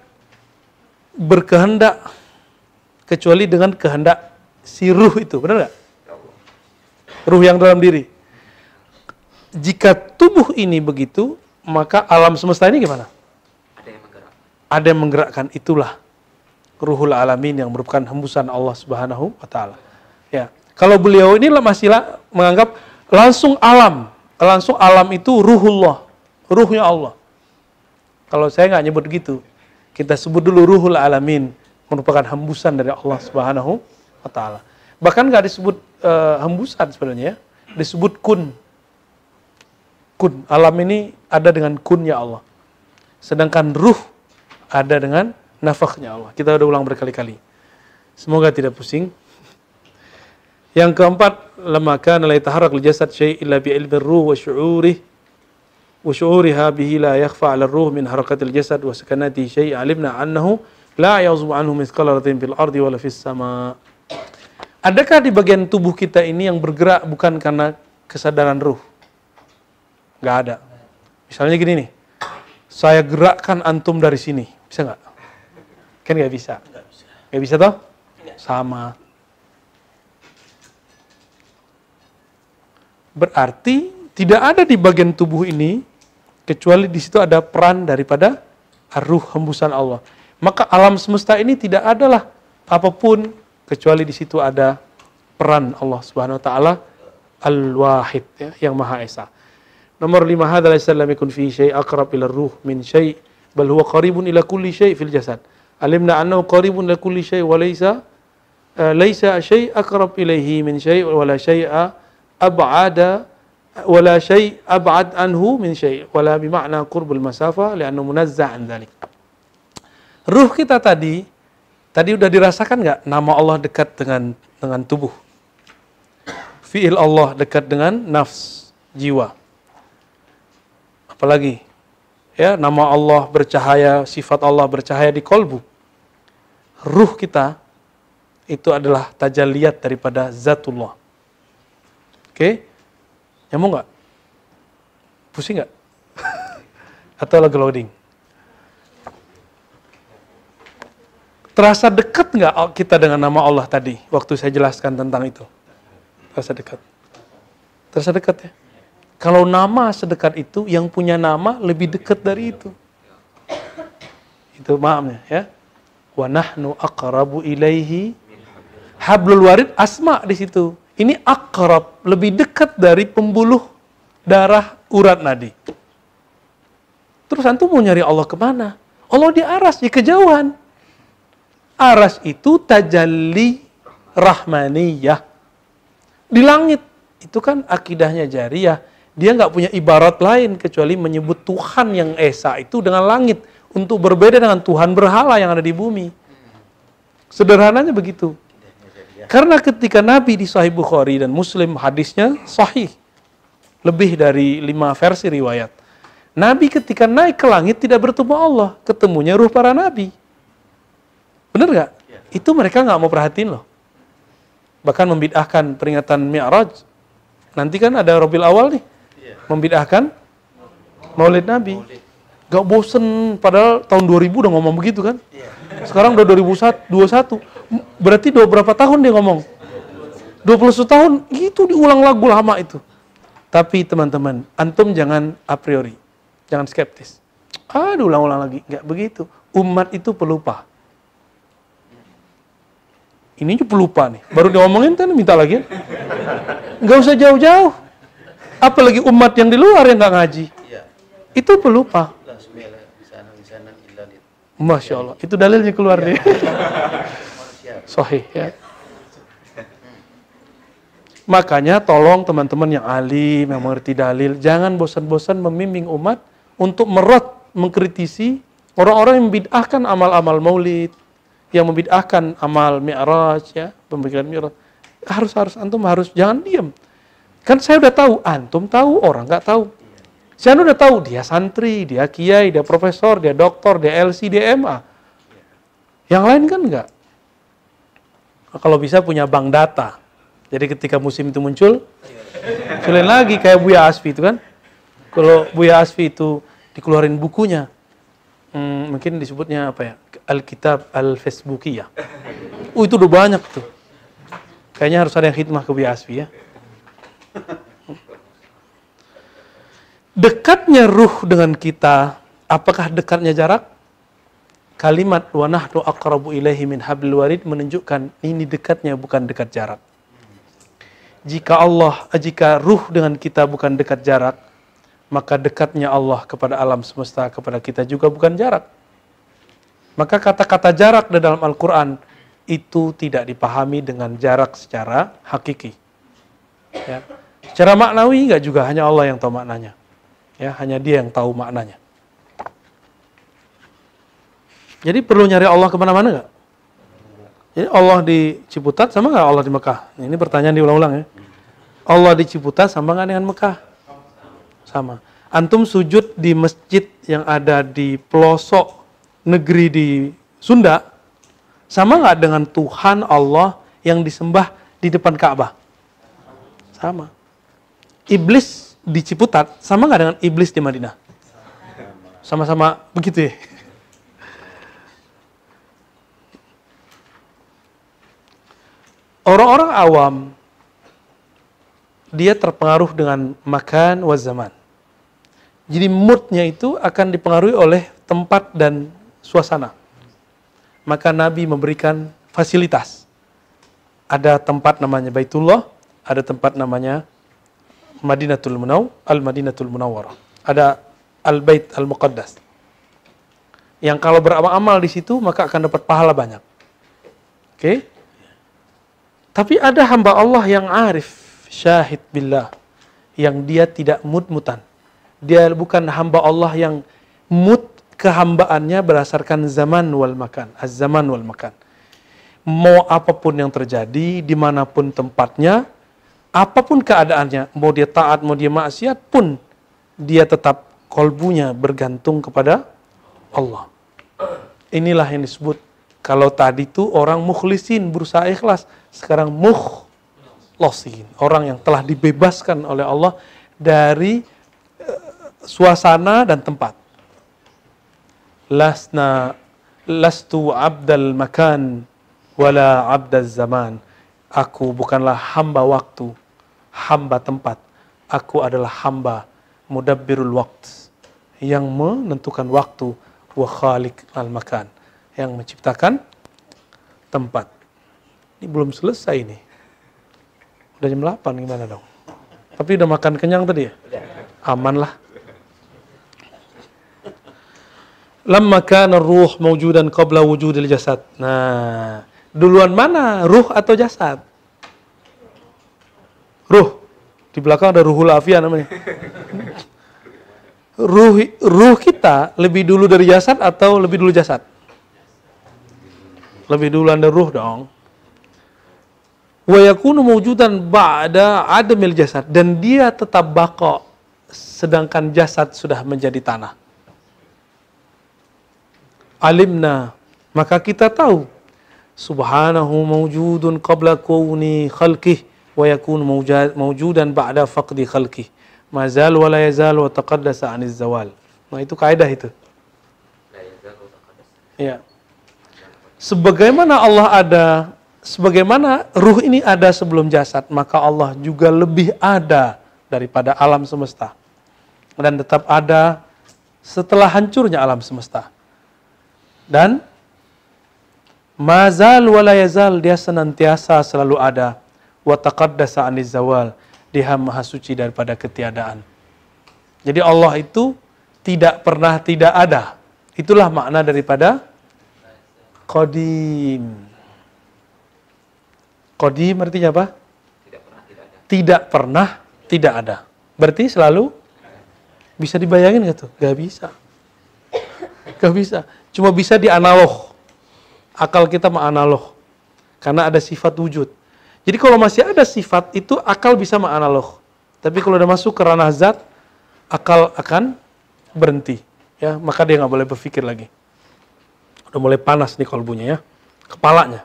berkehendak kecuali dengan kehendak si ruh itu, benar nggak? Ruh yang dalam diri. Jika tubuh ini begitu, maka alam semesta ini gimana? Ada yang menggerakkan itulah ruhul alamin yang merupakan hembusan Allah Subhanahu wa taala. Ya. Kalau beliau ini masih menganggap langsung alam, langsung alam itu ruhullah, ruhnya Allah. Kalau saya nggak nyebut gitu, kita sebut dulu ruhul alamin merupakan hembusan dari Allah Subhanahu wa taala. Bahkan nggak disebut eh, hembusan sebenarnya, ya. disebut kun. Kun, alam ini ada dengan kunnya Allah. Sedangkan ruh ada dengan nafaknya Allah. Kita udah ulang berkali-kali. Semoga tidak pusing. Yang keempat, lama kana la yataharrak al-jasad syai' illa bi ilmi ruh wa syu'urih wa syu'uriha bihi la yakhfa 'ala ruh min harakat al-jasad wa sakanati syai' alimna annahu la yazbu anhu mithqala ratin fil ardi wala fis sama. Adakah di bagian tubuh kita ini yang bergerak bukan karena kesadaran ruh? Gak ada. Misalnya gini nih, saya gerakkan antum dari sini, bisa nggak? Kan nggak bisa. Nggak bisa toh? Sama. Berarti tidak ada di bagian tubuh ini kecuali di situ ada peran daripada ruh hembusan Allah. Maka alam semesta ini tidak adalah apa pun kecuali di situ ada peran Allah Subhanahu wa taala Al-Wahid ya, yang Maha Esa. Nomor lima lam yakun fi syai' aqrab ila ruh min syai' bal huwa qaribun ila kulli syai' fil jasad. Alimna annahu qaribun ila kulli syai' wa laysa uh, laysa syai' aqrab ilaihi min syai' wa la syai'a ab'ada wa la syai' ab'ad anhu min syai' wa la bima'na qurbul masafa li'annahu munazzah an dzalik. Ruh kita tadi tadi udah dirasakan nggak nama Allah dekat dengan dengan tubuh? Fi'il Allah dekat dengan nafs, jiwa. Apalagi ya nama Allah bercahaya, sifat Allah bercahaya di kolbu. Ruh kita itu adalah tajaliat daripada zatullah. Oke? Nyambung nggak? Pusing nggak? Atau lagi loading? Terasa dekat nggak kita dengan nama Allah tadi waktu saya jelaskan tentang itu? Terasa dekat. Terasa dekat ya? Kalau nama sedekat itu, yang punya nama lebih dekat dari itu. Itu maafnya ya. Wa nahnu aqrabu ilaihi hablul warid asma di situ. Ini akrab, lebih dekat dari pembuluh darah urat nadi. Terus antum mau nyari Allah ke mana? Allah di aras, di kejauhan. Aras itu tajalli rahmaniyah. Di langit. Itu kan akidahnya jariyah dia nggak punya ibarat lain kecuali menyebut Tuhan yang esa itu dengan langit untuk berbeda dengan Tuhan berhala yang ada di bumi. Sederhananya begitu. Karena ketika Nabi di Sahih Bukhari dan Muslim hadisnya sahih. Lebih dari lima versi riwayat. Nabi ketika naik ke langit tidak bertemu Allah. Ketemunya ruh para nabi. Benar nggak? Itu mereka nggak mau perhatiin loh. Bahkan membid'ahkan peringatan Mi'raj. Nanti kan ada Robil Awal nih membidahkan Maulid Nabi. Gak bosen, padahal tahun 2000 udah ngomong begitu kan? Sekarang udah 2021. Berarti dua berapa tahun dia ngomong? 21 tahun, itu diulang lagu lama itu. Tapi teman-teman, antum jangan a priori. Jangan skeptis. Ah, diulang-ulang lagi. Gak begitu. Umat itu pelupa. Ini juga pelupa nih. Baru diomongin kan minta lagi. Gak usah jauh-jauh apalagi umat yang di luar yang nggak ngaji. Iya. Itu pelupa. Masya Allah, itu dalilnya keluar nih. Sohih ya. Makanya tolong teman-teman yang alim, yang mengerti dalil, jangan bosan-bosan membimbing umat untuk merot, mengkritisi orang-orang yang membid'ahkan amal-amal maulid, yang membid'ahkan amal mi'raj, ya, pemikiran mi'raj. Harus harus antum harus jangan diam. Kan saya udah tahu, antum tahu, orang nggak tahu. Saya udah tahu, dia santri, dia kiai, dia profesor, dia doktor, dia LC, dia MA. Yang lain kan enggak. Kalau bisa punya bank data. Jadi ketika musim itu muncul, selain lagi kayak Buya Asfi itu kan. Kalau Buya Asfi itu dikeluarin bukunya, hmm, mungkin disebutnya apa ya? Alkitab Al-Facebookiyah. Oh itu udah banyak tuh. Kayaknya harus ada yang khidmah ke Buya Asfi ya. Dekatnya ruh dengan kita, apakah dekatnya jarak? Kalimat wa nahnu aqrabu ilaihi min hablil warid menunjukkan ini dekatnya bukan dekat jarak. Jika Allah, jika ruh dengan kita bukan dekat jarak, maka dekatnya Allah kepada alam semesta kepada kita juga bukan jarak. Maka kata-kata jarak di dalam Al-Quran itu tidak dipahami dengan jarak secara hakiki. Ya. Secara maknawi enggak juga hanya Allah yang tahu maknanya. Ya, hanya dia yang tahu maknanya. Jadi perlu nyari Allah ke mana-mana enggak? Jadi Allah di Ciputat sama nggak Allah di Mekah? Ini pertanyaan diulang-ulang ya. Allah di Ciputat sama nggak dengan Mekah? Sama. Antum sujud di masjid yang ada di pelosok negeri di Sunda, sama nggak dengan Tuhan Allah yang disembah di depan Ka'bah? Sama. Iblis di Ciputat sama nggak dengan iblis di Madinah? Sama-sama begitu ya. Orang-orang awam dia terpengaruh dengan makan wa zaman. Jadi moodnya itu akan dipengaruhi oleh tempat dan suasana. Maka Nabi memberikan fasilitas. Ada tempat namanya Baitullah, ada tempat namanya Madinatul Munaw, Al-Madinatul Munawwarah. Ada Al-Bait Al-Muqaddas. Yang kalau beramal-amal di situ maka akan dapat pahala banyak. Oke? Okay? Tapi ada hamba Allah yang arif, syahid billah, yang dia tidak mut-mutan. Dia bukan hamba Allah yang mut kehambaannya berdasarkan zaman wal makan, az-zaman wal makan. Mau apa pun yang terjadi, di mana pun tempatnya, apa pun keadaannya, mau dia taat, mau dia maksiat pun, dia tetap kolbunya bergantung kepada Allah. Inilah yang disebut kalau tadi itu orang mukhlisin berusaha ikhlas, sekarang mukhlosin, orang yang telah dibebaskan oleh Allah dari uh, suasana dan tempat. Lasna lastu abdal makan wala abdal zaman. Aku bukanlah hamba waktu, hamba tempat. Aku adalah hamba mudabbirul waqt yang menentukan waktu wa khaliq al makan yang menciptakan tempat. Ini belum selesai nih. Udah jam 8 gimana dong? Tapi udah makan kenyang tadi ya? Aman lah. Lamma kana ruh mawjudan qabla wujudil jasad. Nah, duluan mana? Ruh atau jasad? Ruh. Di belakang ada ruhul afia namanya. Ruh, ruh kita lebih dulu dari jasad atau lebih dulu jasad? lebih dulu anda ruh dong. Wa yakunu mewujudan ba'da adamil jasad dan dia tetap bako sedangkan jasad sudah menjadi tanah. Alimna maka kita tahu subhanahu mawjudun qabla kuni khalqih wa yakunu mawjudan ba'da faqdi khalqih. Mazal wa la yazal wa taqaddasa aniz zawal. Nah itu kaidah itu. Ya sebagaimana Allah ada, sebagaimana ruh ini ada sebelum jasad, maka Allah juga lebih ada daripada alam semesta. Dan tetap ada setelah hancurnya alam semesta. Dan mazal wala yazal dia senantiasa selalu ada wa taqaddasa aniz zawal dia maha suci daripada ketiadaan. Jadi Allah itu tidak pernah tidak ada. Itulah makna daripada Qadim. Qadim artinya apa? Tidak pernah tidak ada. Tidak pernah tidak ada. Berarti selalu bisa dibayangin gak tuh? Gak bisa. Gak bisa. Cuma bisa di analog. Akal kita menganalog. Karena ada sifat wujud. Jadi kalau masih ada sifat itu akal bisa menganalog. Tapi kalau udah masuk ke ranah zat, akal akan berhenti. Ya, maka dia nggak boleh berpikir lagi. Udah mulai panas nih kalbunya ya. Kepalanya.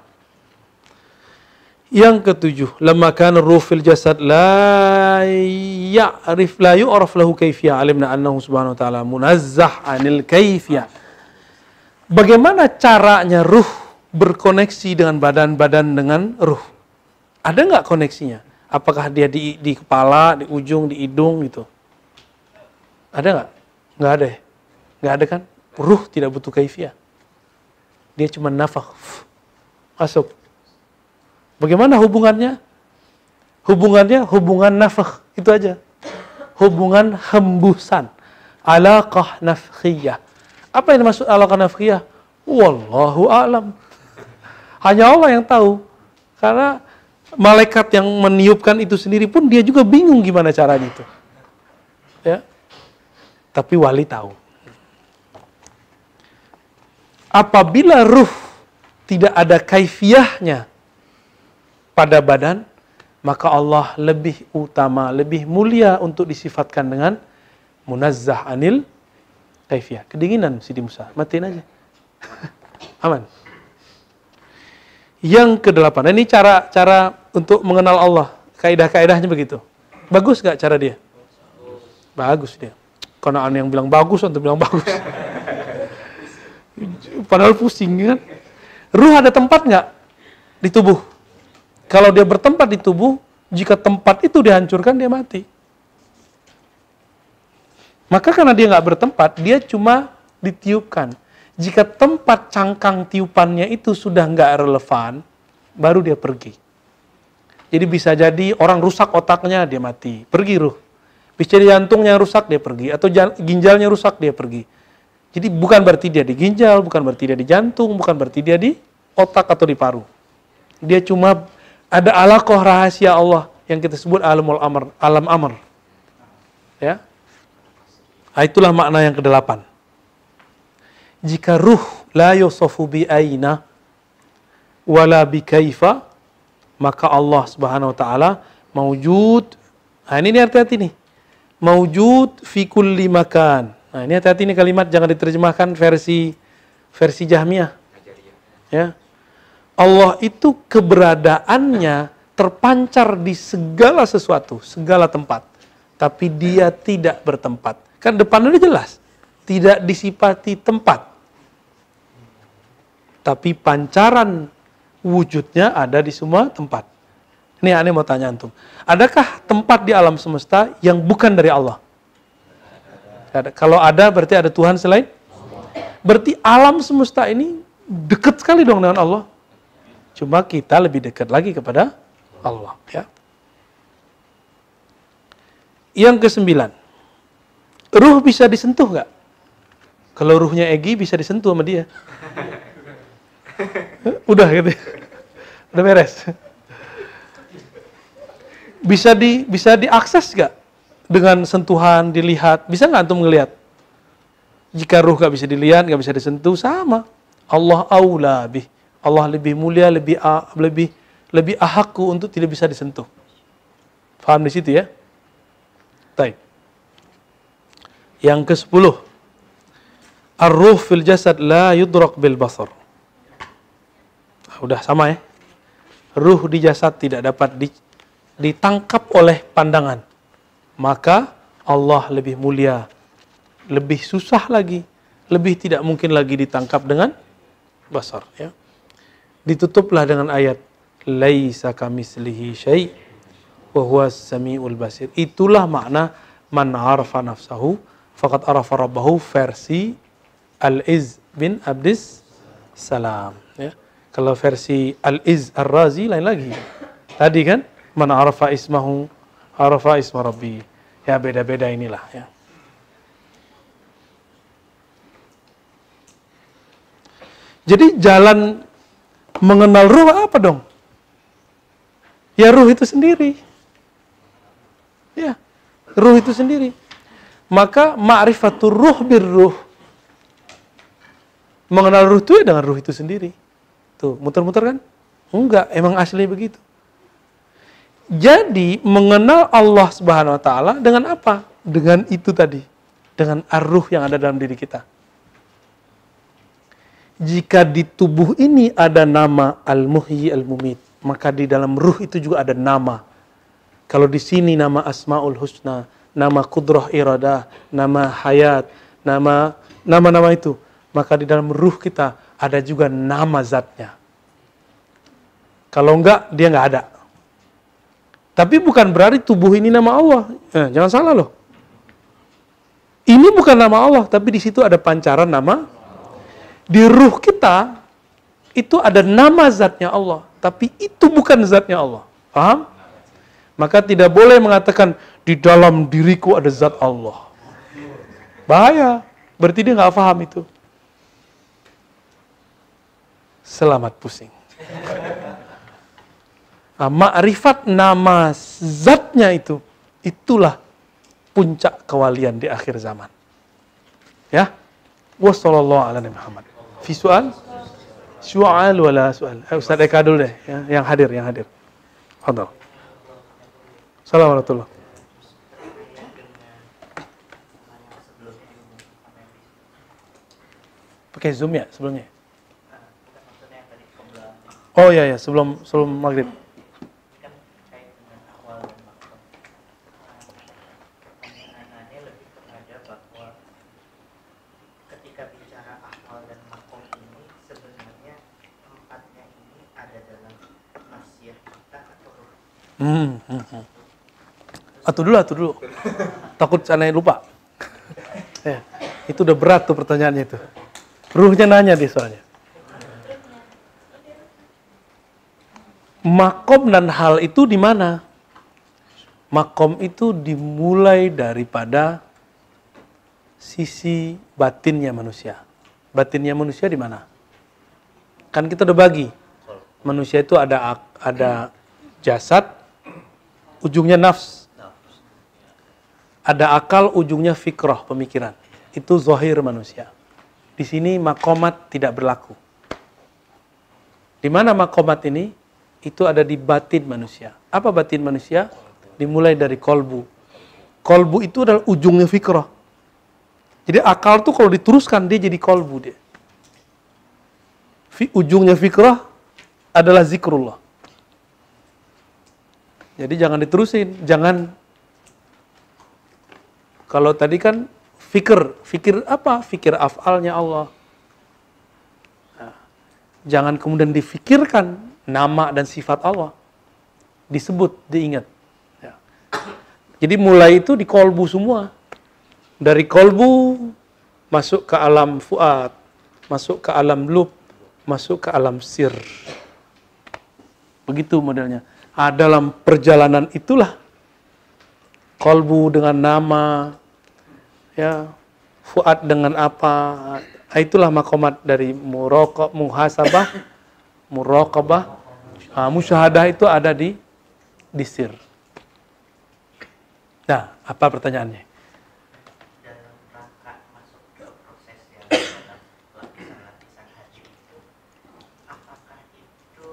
Yang ketujuh, lamma kana rufil jasad la ya'rif la yu'raf lahu kayfiyah alimna annahu subhanahu wa ta'ala munazzah anil kayfiyah. Bagaimana caranya ruh berkoneksi dengan badan-badan dengan ruh? Ada nggak koneksinya? Apakah dia di, di kepala, di ujung, di hidung gitu? Ada nggak? Nggak ada ya? Nggak ada kan? Ruh tidak butuh kaifiah. Dia cuma nafak. Masuk. Bagaimana hubungannya? Hubungannya hubungan nafak. Itu aja. Hubungan hembusan. Alaqah nafkhiyah. Apa yang dimaksud alaqah nafkhiyah? Wallahu a'lam. Hanya Allah yang tahu. Karena malaikat yang meniupkan itu sendiri pun dia juga bingung gimana caranya itu. Ya. Tapi wali tahu apabila ruh tidak ada kaifiahnya pada badan, maka Allah lebih utama, lebih mulia untuk disifatkan dengan munazzah anil kaifiyah. Kedinginan Sidi Musa, matiin aja. Aman. Yang kedelapan, ini cara cara untuk mengenal Allah. Kaidah-kaidahnya begitu. Bagus gak cara dia? Bagus dia. Karena ada yang bilang bagus, untuk bilang bagus. Padahal pusing kan. Ruh ada tempat nggak di tubuh? Kalau dia bertempat di tubuh, jika tempat itu dihancurkan, dia mati. Maka karena dia nggak bertempat, dia cuma ditiupkan. Jika tempat cangkang tiupannya itu sudah nggak relevan, baru dia pergi. Jadi bisa jadi orang rusak otaknya, dia mati. Pergi ruh. Bisa jadi jantungnya rusak, dia pergi. Atau ginjalnya rusak, dia pergi. Jadi bukan berarti dia di ginjal, bukan berarti dia di jantung, bukan berarti dia di otak atau di paru. Dia cuma ada alakoh rahasia Allah yang kita sebut alamul amr, alam amr. Ya. Nah, itulah makna yang kedelapan. Jika ruh la yusafu bi aina wala bi kaifa maka Allah Subhanahu wa taala maujud. Nah, ini hati-hati nih. Maujud fi kulli makan. Nah, ini hati-hati nih kalimat jangan diterjemahkan versi versi Jahmiyah. Ya. Allah itu keberadaannya terpancar di segala sesuatu, segala tempat. Tapi dia tidak bertempat. Kan depannya jelas. Tidak disipati tempat. Tapi pancaran wujudnya ada di semua tempat. Ini aneh mau tanya antum. Adakah tempat di alam semesta yang bukan dari Allah? Ada. Kalau ada berarti ada Tuhan selain? Berarti alam semesta ini dekat sekali dong dengan Allah. Cuma kita lebih dekat lagi kepada Allah. Ya. Yang kesembilan, ruh bisa disentuh nggak? Kalau ruhnya Egi bisa disentuh sama dia. Udah gitu. Udah beres. Bisa di bisa diakses nggak dengan sentuhan dilihat? Bisa nggak antum ngelihat? Jika ruh nggak bisa dilihat, nggak bisa disentuh, sama. Allah aula bih. Allah lebih mulia, lebih lebih lebih ahakku untuk tidak bisa disentuh. Faham di situ ya? Baik. Yang ke-10. Ar-ruh fil jasad la yudrak bil basar. Udah sama ya. Ruh di jasad tidak dapat ditangkap oleh pandangan. Maka Allah lebih mulia, lebih susah lagi, lebih tidak mungkin lagi ditangkap dengan basar ya ditutuplah dengan ayat laisa kamislihi syai wa samiul basir. Itulah makna man arafa nafsahu faqad arafa rabbahu versi Al-Iz bin Abdis Salam. Kalau versi Al-Iz Ar-Razi lain lagi. Tadi kan man arafa ismahu arafa isma rabbi. Ya beda-beda inilah ya. Jadi jalan mengenal ruh apa dong? Ya ruh itu sendiri. Ya, ruh itu sendiri. Maka ma'rifatul ruh birruh. Mengenal ruh itu ya dengan ruh itu sendiri. Tuh, muter-muter kan? Enggak, emang asli begitu. Jadi mengenal Allah Subhanahu wa taala dengan apa? Dengan itu tadi. Dengan ar-ruh yang ada dalam diri kita jika di tubuh ini ada nama Al-Muhyi Al-Mumit, maka di dalam ruh itu juga ada nama. Kalau di sini nama Asmaul Husna, nama Kudroh Iradah, nama Hayat, nama nama-nama itu, maka di dalam ruh kita ada juga nama zatnya. Kalau enggak, dia enggak ada. Tapi bukan berarti tubuh ini nama Allah. Eh, jangan salah loh. Ini bukan nama Allah, tapi di situ ada pancaran nama di ruh kita itu ada nama zatnya Allah, tapi itu bukan zatnya Allah. Paham? Maka tidak boleh mengatakan di dalam diriku ada zat Allah. Bahaya. Berarti dia nggak paham itu selamat pusing. Nah, makrifat nama zatnya itu, itulah puncak kewalian di akhir zaman. Ya. wassalamualaikum ala Muhammad. Visual, sual? Wala sual. Eh, Ustaz Eka dulu deh, ya. yang hadir, yang hadir. Fadal. Assalamualaikum warahmatullahi Pakai Zoom ya sebelumnya? Oh iya ya, sebelum sebelum maghrib. pertanyaannya lebih kepada bahwa ketika bicara akal dan makom ini sebenarnya empatnya ini ada dalam nasihat kita atau ruh. Hmm, hmm, hmm. Atuh dulu, atuh dulu. Takut aneh lupa. ya, itu udah berat tuh pertanyaannya itu. Ruhnya nanya dia soalnya. Makom dan hal itu di mana? Makom itu dimulai daripada sisi batinnya manusia. Batinnya manusia di mana? Kan kita udah bagi. Manusia itu ada ada jasad, ujungnya nafs. Ada akal, ujungnya fikroh, pemikiran. Itu zohir manusia. Di sini makomat tidak berlaku. Di mana makomat ini? Itu ada di batin manusia. Apa batin manusia? Dimulai dari kolbu. Kolbu itu adalah ujungnya fikroh. Jadi akal tuh kalau diteruskan dia jadi kolbu dia. Fi, ujungnya fikroh adalah zikrullah. Jadi jangan diterusin, jangan kalau tadi kan fikir, fikir apa? Fikir afalnya Allah. Nah, jangan kemudian difikirkan nama dan sifat Allah. Disebut, diingat. Ya. Jadi mulai itu di kolbu semua. Dari kolbu masuk ke alam fuad, masuk ke alam lub, masuk ke alam sir. Begitu modelnya. Ah, dalam perjalanan itulah kolbu dengan nama, ya fuad dengan apa, ah, itulah makomat dari muraqab, muhasabah, muraqabah, ah, musyahadah itu ada di di sir. Nah, apa pertanyaannya? dalam rangka masuk ke proses yang dalam lapisan-lapisan haji itu apakah itu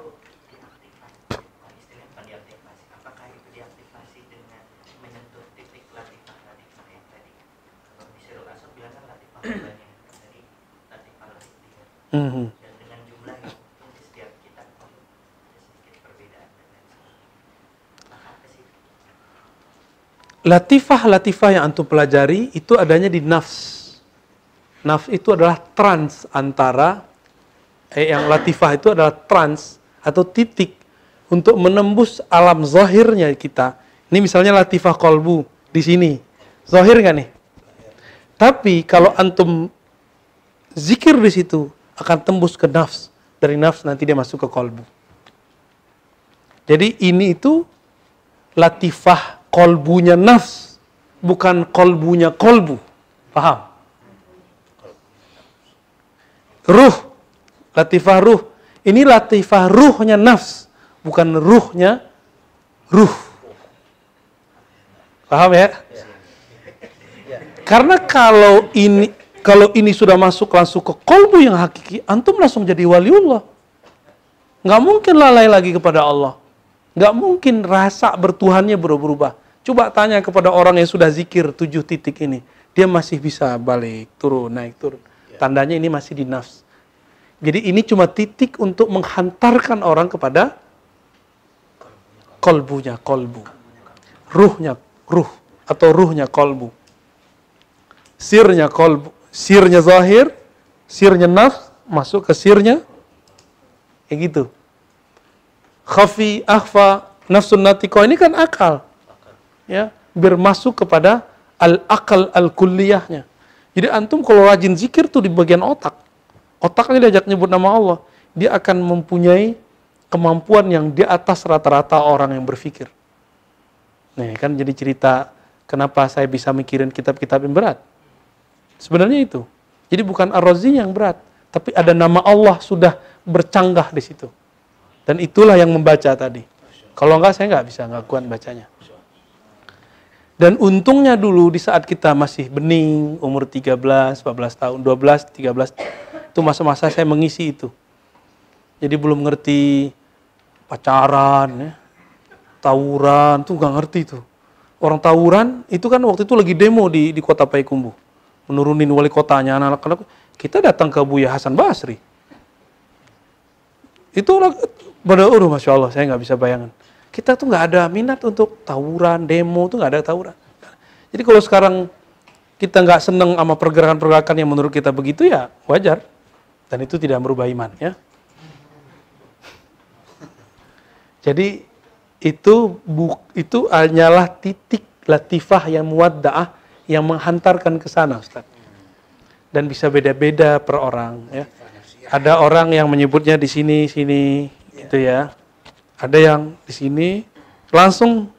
diaktifasi bukan istilahnya bukan diaktifasi apakah itu diaktifasi dengan menyentuh titik latifah-latifah yang tadi kalau di Sirul Asad bilang kan latifah banyak dari latifah latifah Mhm. dan dengan jumlah yang mungkin di setiap kitab pun ada sedikit perbedaan dan lain sebagainya maka ke situ Latifah-latifah yang antum pelajari itu adanya di nafs. Nafs itu adalah trans antara eh, yang latifah itu adalah trans atau titik untuk menembus alam zahirnya kita. Ini misalnya latifah kolbu di sini. Zahir nggak nih? Tapi kalau antum zikir di situ akan tembus ke nafs. Dari nafs nanti dia masuk ke kolbu. Jadi ini itu latifah kolbunya nafs, bukan kolbunya kolbu. Paham? Ruh, latifah ruh. Ini latifah ruhnya nafs, bukan ruhnya ruh. Paham ya? Karena kalau ini kalau ini sudah masuk langsung ke kolbu yang hakiki, antum langsung jadi waliullah. Nggak mungkin lalai lagi kepada Allah. Nggak mungkin rasa bertuhannya berubah-ubah. Coba tanya kepada orang yang sudah zikir tujuh titik ini. Dia masih bisa balik, turun, naik, turun. Tandanya ini masih di nafs. Jadi ini cuma titik untuk menghantarkan orang kepada kolbunya, kolbu. Ruhnya, ruh. Atau ruhnya kolbu. Sirnya kolbu. Sirnya zahir, sirnya nafs, masuk ke sirnya. Kayak gitu khafi, akhfa, nafsun natiko ini kan akal. Ya, biar masuk kepada al-akal al-kulliyahnya. Jadi antum kalau rajin zikir tuh di bagian otak. Otaknya diajak nyebut nama Allah. Dia akan mempunyai kemampuan yang di atas rata-rata orang yang berpikir. Nih kan jadi cerita kenapa saya bisa mikirin kitab-kitab yang berat. Sebenarnya itu. Jadi bukan ar yang berat, tapi ada nama Allah sudah bercanggah di situ. Dan itulah yang membaca tadi. Kalau enggak saya nggak bisa nggak kuat bacanya. Dan untungnya dulu di saat kita masih bening, umur 13, 14 tahun, 12, 13, itu masa-masa saya mengisi itu. Jadi belum ngerti pacaran, ya. tawuran, tuh nggak ngerti tuh. Orang tawuran itu kan waktu itu lagi demo di di kota Payakumbuh, menurunin wali kotanya anak-anak. Kita datang ke Buya Hasan Basri. Itu uruh masya Allah, saya nggak bisa bayangin. Kita tuh nggak ada minat untuk tawuran, demo tuh nggak ada tawuran. Jadi kalau sekarang kita nggak seneng sama pergerakan-pergerakan yang menurut kita begitu ya wajar dan itu tidak merubah iman ya. Jadi itu bu, itu hanyalah titik latifah yang muaddaah yang menghantarkan ke sana Ustaz. Dan bisa beda-beda per orang ya. Ada orang yang menyebutnya di sini sini gitu ya. Ada yang di sini langsung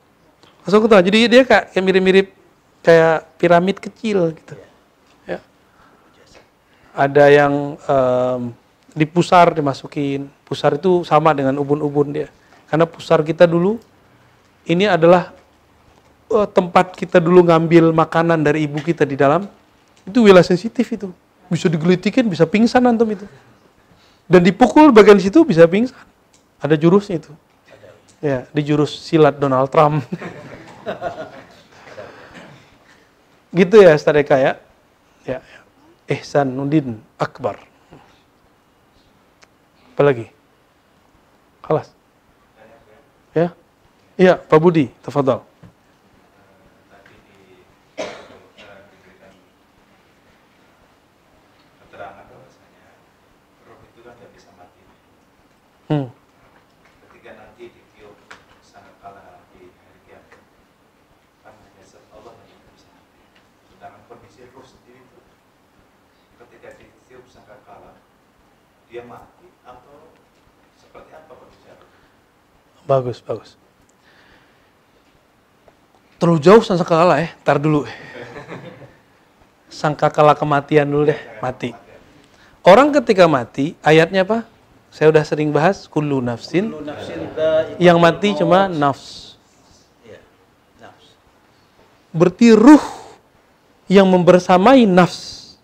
langsung ketemu. Jadi dia kayak mirip-mirip kayak piramid kecil gitu. Ya. Ada yang um, di pusar dimasukin. Pusar itu sama dengan ubun-ubun dia. Karena pusar kita dulu ini adalah uh, tempat kita dulu ngambil makanan dari ibu kita di dalam. Itu wilayah sensitif itu. Bisa digelitikin, bisa pingsan antum itu. Dan dipukul bagian situ bisa pingsan. Ada jurusnya itu. Ya, di jurus silat Donald Trump. gitu ya Ustaz Eka ya. Ya. Ihsan Nudin Akbar. Apalagi? Kalas. Ya. Iya, Pak Budi, tafadhal. tadi di diberikan keterangan bahwasanya roh itu kan nggak bisa mati. Hmm. Ketika nanti ditiup sangkakala di hari kiamat, kan hanya zat Allah yang bisa mati. Sedangkan kondisi roh sendiri itu ketika ditiup sangkakala dia mati atau seperti apa kondisi roh? Bagus, bagus. Terlalu jauh sangkakala ya, tar dulu. Sangkakala kematian dulu deh, mati. Orang ketika mati, ayatnya apa? Saya udah sering bahas, kullu nafsin. Kullu nafsin Yang mati cuma nafs. Iya, nafs. Berarti ruh yang membersamai nafs.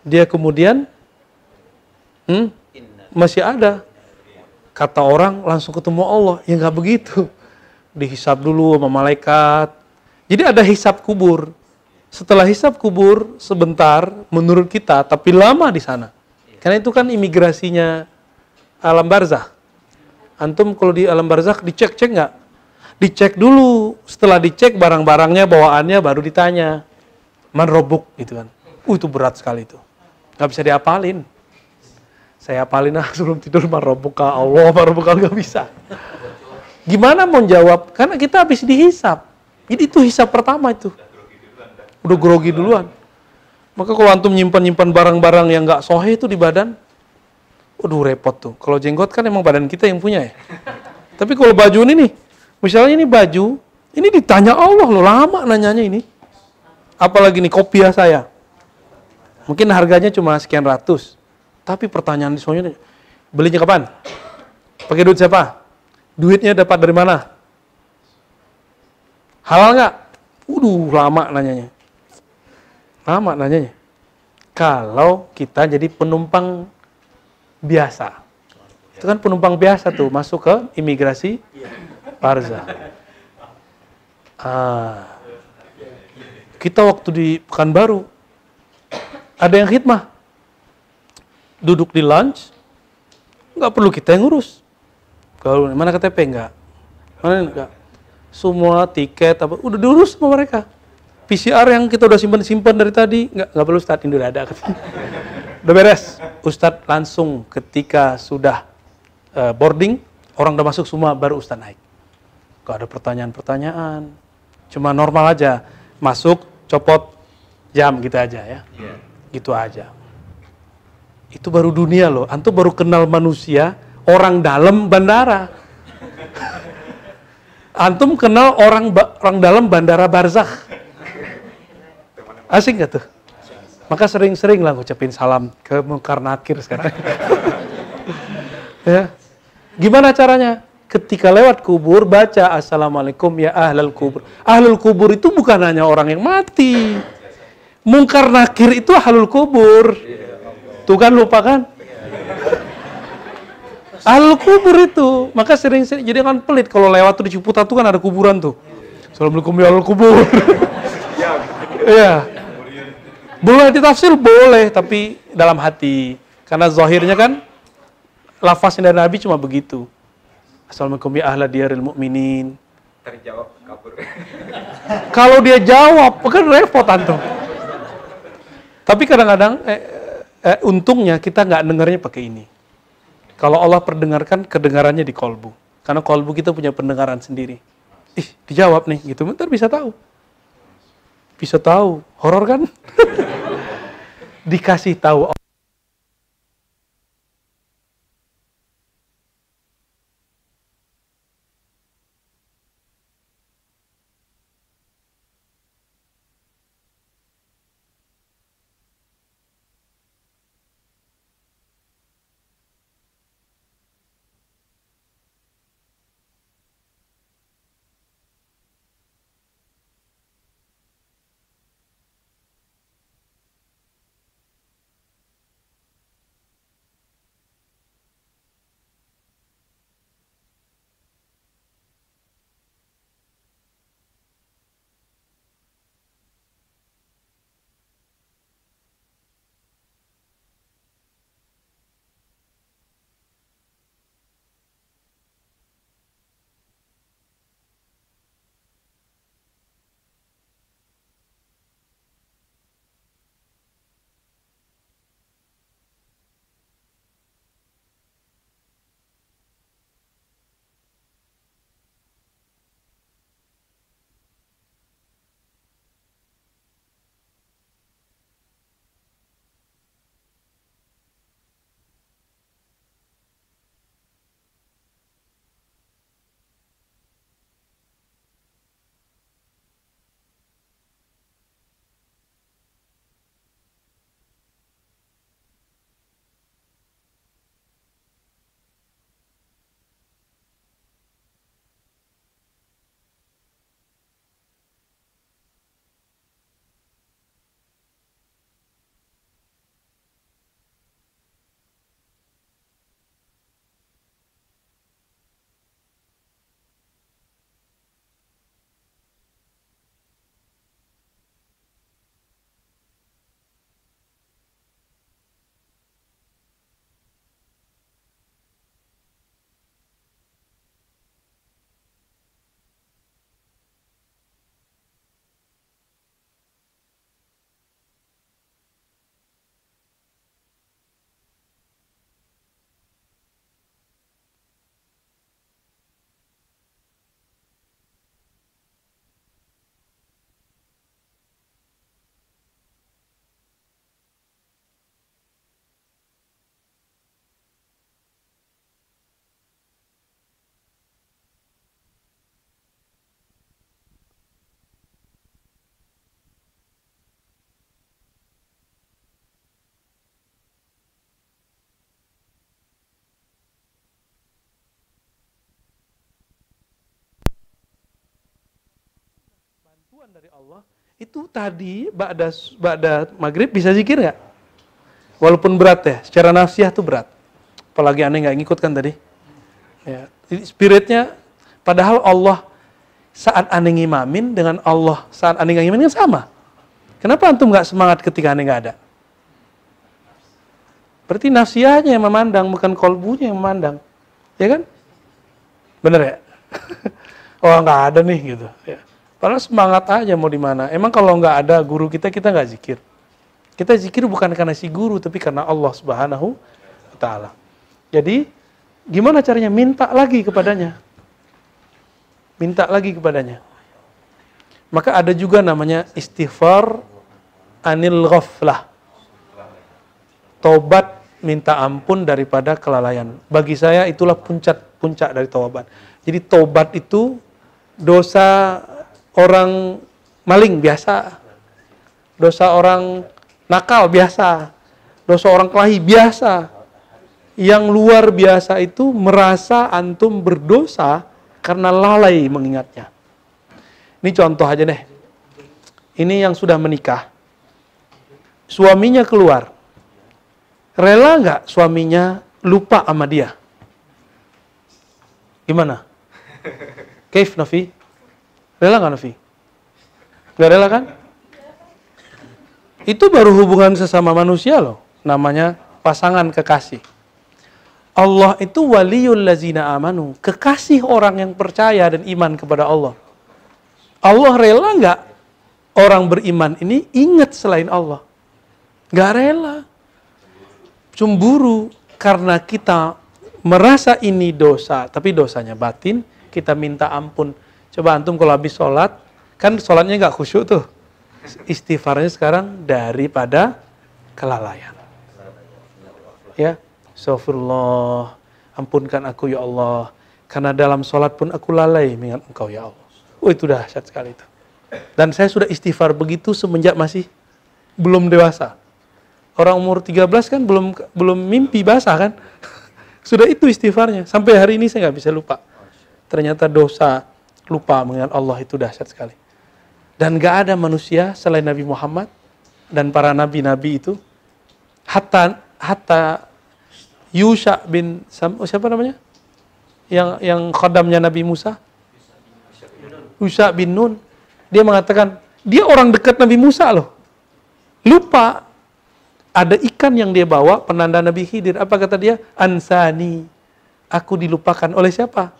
Dia kemudian hmm, masih ada. Kata orang langsung ketemu Allah. Ya nggak begitu. Dihisap dulu sama malaikat. Jadi ada hisap kubur. Setelah hisap kubur sebentar menurut kita, tapi lama di sana. Karena itu kan imigrasinya alam barzah. Antum kalau di alam barzah dicek-cek nggak? Dicek dulu. Setelah dicek barang-barangnya, bawaannya baru ditanya. Man robuk gitu kan. Uh itu berat sekali itu. Nggak bisa diapalin. Saya apalin ah sebelum tidur marobuka Allah marobuka nggak bisa. Gimana mau jawab? Karena kita habis dihisap. Jadi itu hisap pertama itu. Udah grogi duluan. Maka kalau antum nyimpan-nyimpan barang-barang yang nggak sohe itu di badan, waduh repot tuh. Kalau jenggot kan emang badan kita yang punya ya. Tapi kalau baju ini nih, misalnya ini baju, ini ditanya Allah loh, lama nanyanya ini. Apalagi nih kopiah saya. Mungkin harganya cuma sekian ratus. Tapi pertanyaan soalnya, belinya kapan? Pakai duit siapa? Duitnya dapat dari mana? Halal nggak? Waduh, lama nanyanya. Lama nanyanya. Kalau kita jadi penumpang biasa. Itu kan penumpang biasa tuh, masuk ke imigrasi Parza. Ah. Kita waktu di Pekanbaru, ada yang khidmah. Duduk di lunch, nggak perlu kita yang ngurus. Kalau mana KTP enggak? Mana enggak? Semua tiket apa udah diurus sama mereka. PCR yang kita udah simpan-simpan dari tadi nggak nggak perlu Ustadz ini udah ada. udah beres. Ustadz langsung ketika sudah eh, boarding orang udah masuk semua baru Ustadz naik. Gak ada pertanyaan-pertanyaan. Cuma normal aja. Masuk, copot jam gitu aja ya. Gitu aja. Itu baru dunia loh. Antum baru kenal manusia orang dalam bandara. Antum kenal orang orang dalam bandara barzakh. Asing gak tuh? Maka sering-sering lah ngucapin salam ke Mungkar Nakir sekarang. ya. Gimana caranya? Ketika lewat kubur, baca Assalamualaikum ya ahlal kubur. Ahlul kubur itu bukan hanya orang yang mati. Mungkar Nakir itu ahlul kubur. Tuh kan lupa kan? Ahlul kubur itu. Maka sering, sering jadi kan pelit kalau lewat tuh di Ciputat tuh kan ada kuburan tuh. Assalamualaikum ya ahlul kubur. Iya. Boleh ditafsir boleh, tapi dalam hati. Karena zahirnya kan lafaznya dari Nabi cuma begitu. Assalamualaikum ya ahla diaril mu'minin. terjawab kabur Kalau dia jawab, kan repot antum. Tapi kadang-kadang eh, eh, untungnya kita nggak dengarnya pakai ini. Kalau Allah perdengarkan, kedengarannya di kolbu. Karena kolbu kita punya pendengaran sendiri. Ih, dijawab nih, gitu. Ntar bisa tahu. Bisa tahu. Horor kan? Dikasih tahu. Bantuan dari Allah itu tadi ba'da ba'da maghrib bisa zikir nggak? Walaupun berat ya, secara nafsiyah tuh berat. Apalagi aneh nggak ngikut kan tadi. Ya, spiritnya padahal Allah saat aneh ngimamin dengan Allah saat aneh ngimamin kan sama. Kenapa antum nggak semangat ketika aneh nggak ada? Berarti nafsiyahnya yang memandang, bukan kolbunya yang memandang. Ya kan? Bener ya? oh nggak ada nih gitu. Ya. Padahal semangat aja mau di mana. Emang kalau nggak ada guru kita, kita nggak zikir. Kita zikir bukan karena si guru, tapi karena Allah Subhanahu wa Ta'ala. Jadi, gimana caranya? Minta lagi kepadanya. Minta lagi kepadanya. Maka ada juga namanya istighfar anil ghaflah. Tobat minta ampun daripada kelalaian. Bagi saya itulah puncak puncak dari tobat. Jadi tobat itu dosa orang maling biasa, dosa orang nakal biasa, dosa orang kelahi biasa. Yang luar biasa itu merasa antum berdosa karena lalai mengingatnya. Ini contoh aja deh. Ini yang sudah menikah. Suaminya keluar. Rela nggak suaminya lupa sama dia? Gimana? Kaif Nafi? Rela nggak Nafi? Gak rela kan? Itu baru hubungan sesama manusia loh. Namanya pasangan kekasih. Allah itu waliul lazina amanu. Kekasih orang yang percaya dan iman kepada Allah. Allah rela nggak orang beriman ini ingat selain Allah? Nggak rela. Cemburu karena kita merasa ini dosa, tapi dosanya batin, kita minta ampun. Coba antum kalau habis sholat, kan sholatnya nggak khusyuk tuh. Istighfarnya sekarang daripada kelalaian. Ya, Astagfirullah, ampunkan aku ya Allah. Karena dalam sholat pun aku lalai mengingat engkau ya Allah. Oh itu dahsyat sekali itu. Dan saya sudah istighfar begitu semenjak masih belum dewasa. Orang umur 13 kan belum belum mimpi basah kan. Sudah itu istighfarnya. Sampai hari ini saya nggak bisa lupa. Ternyata dosa lupa mengingat Allah itu dahsyat sekali. Dan gak ada manusia selain Nabi Muhammad dan para nabi-nabi itu hatta hatta Yusha bin Sam, oh siapa namanya? Yang yang khodamnya Nabi Musa? Yusha bin Nun. Dia mengatakan, dia orang dekat Nabi Musa loh. Lupa ada ikan yang dia bawa penanda Nabi Khidir. Apa kata dia? Ansani. Aku dilupakan oleh siapa?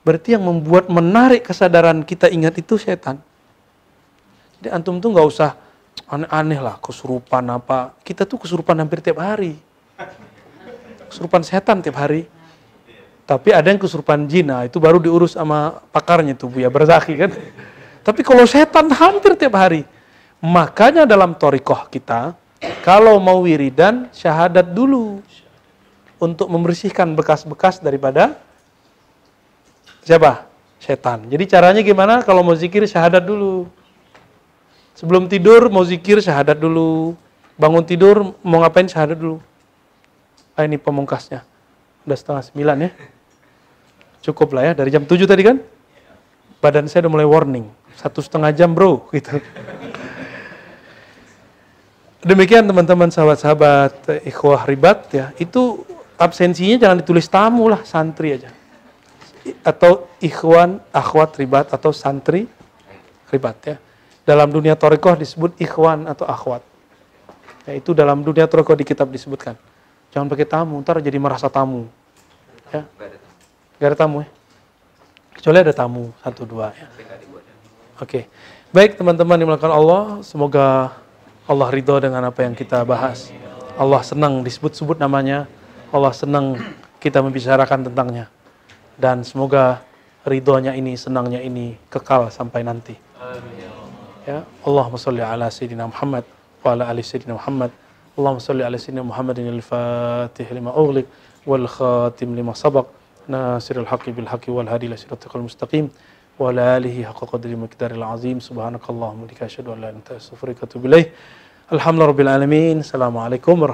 Berarti yang membuat menarik kesadaran kita ingat itu setan. Jadi antum tuh nggak usah aneh-aneh lah kesurupan apa. Kita tuh kesurupan hampir tiap hari. Kesurupan setan tiap hari. Tapi ada yang kesurupan jin, nah, itu baru diurus sama pakarnya tuh ya Berzaki kan. Tapi kalau setan hampir tiap hari. Makanya dalam torikoh kita, kalau mau wiridan, syahadat dulu. Untuk membersihkan bekas-bekas daripada siapa? Setan. Jadi caranya gimana? Kalau mau zikir, syahadat dulu. Sebelum tidur, mau zikir, syahadat dulu. Bangun tidur, mau ngapain, syahadat dulu. Ah, ini pemungkasnya. Udah setengah sembilan ya. Cukup lah ya, dari jam 7 tadi kan? Badan saya udah mulai warning. Satu setengah jam bro, gitu. Demikian teman-teman sahabat-sahabat ikhwah ribat ya. Itu absensinya jangan ditulis tamu lah, santri aja. Atau ikhwan, akhwat ribat atau santri ribat ya. Dalam dunia torikoh disebut ikhwan atau akhwat. Ya, itu dalam dunia torikoh di kitab disebutkan. Jangan pakai tamu, ntar jadi merasa tamu. Ya. Gak ada tamu ya? Kecuali ada tamu, satu dua ya. Oke. Baik teman-teman dimulakan Allah, semoga Allah ridho dengan apa yang kita bahas. Allah senang disebut-sebut namanya. Allah senang kita membicarakan tentangnya Dan semoga ridhonya ini, senangnya ini kekal sampai nanti. Ya, Allahumma salli ala Sayyidina Muhammad wa ala ali Sayyidina Muhammad. Allahumma salli ala Sayyidina Muhammadin al-fatih lima ughliq wal khatim lima sabaq. ناصر الحق بالحق والهادي إلى صراطك المستقيم وعلى آله حق قدر مقدار العظيم سبحانك اللهم وبحمدك أشهد أن لا إله إلا أنت أستغفرك وأتوب إليه الحمد لله رب العالمين السلام عليكم ورحمة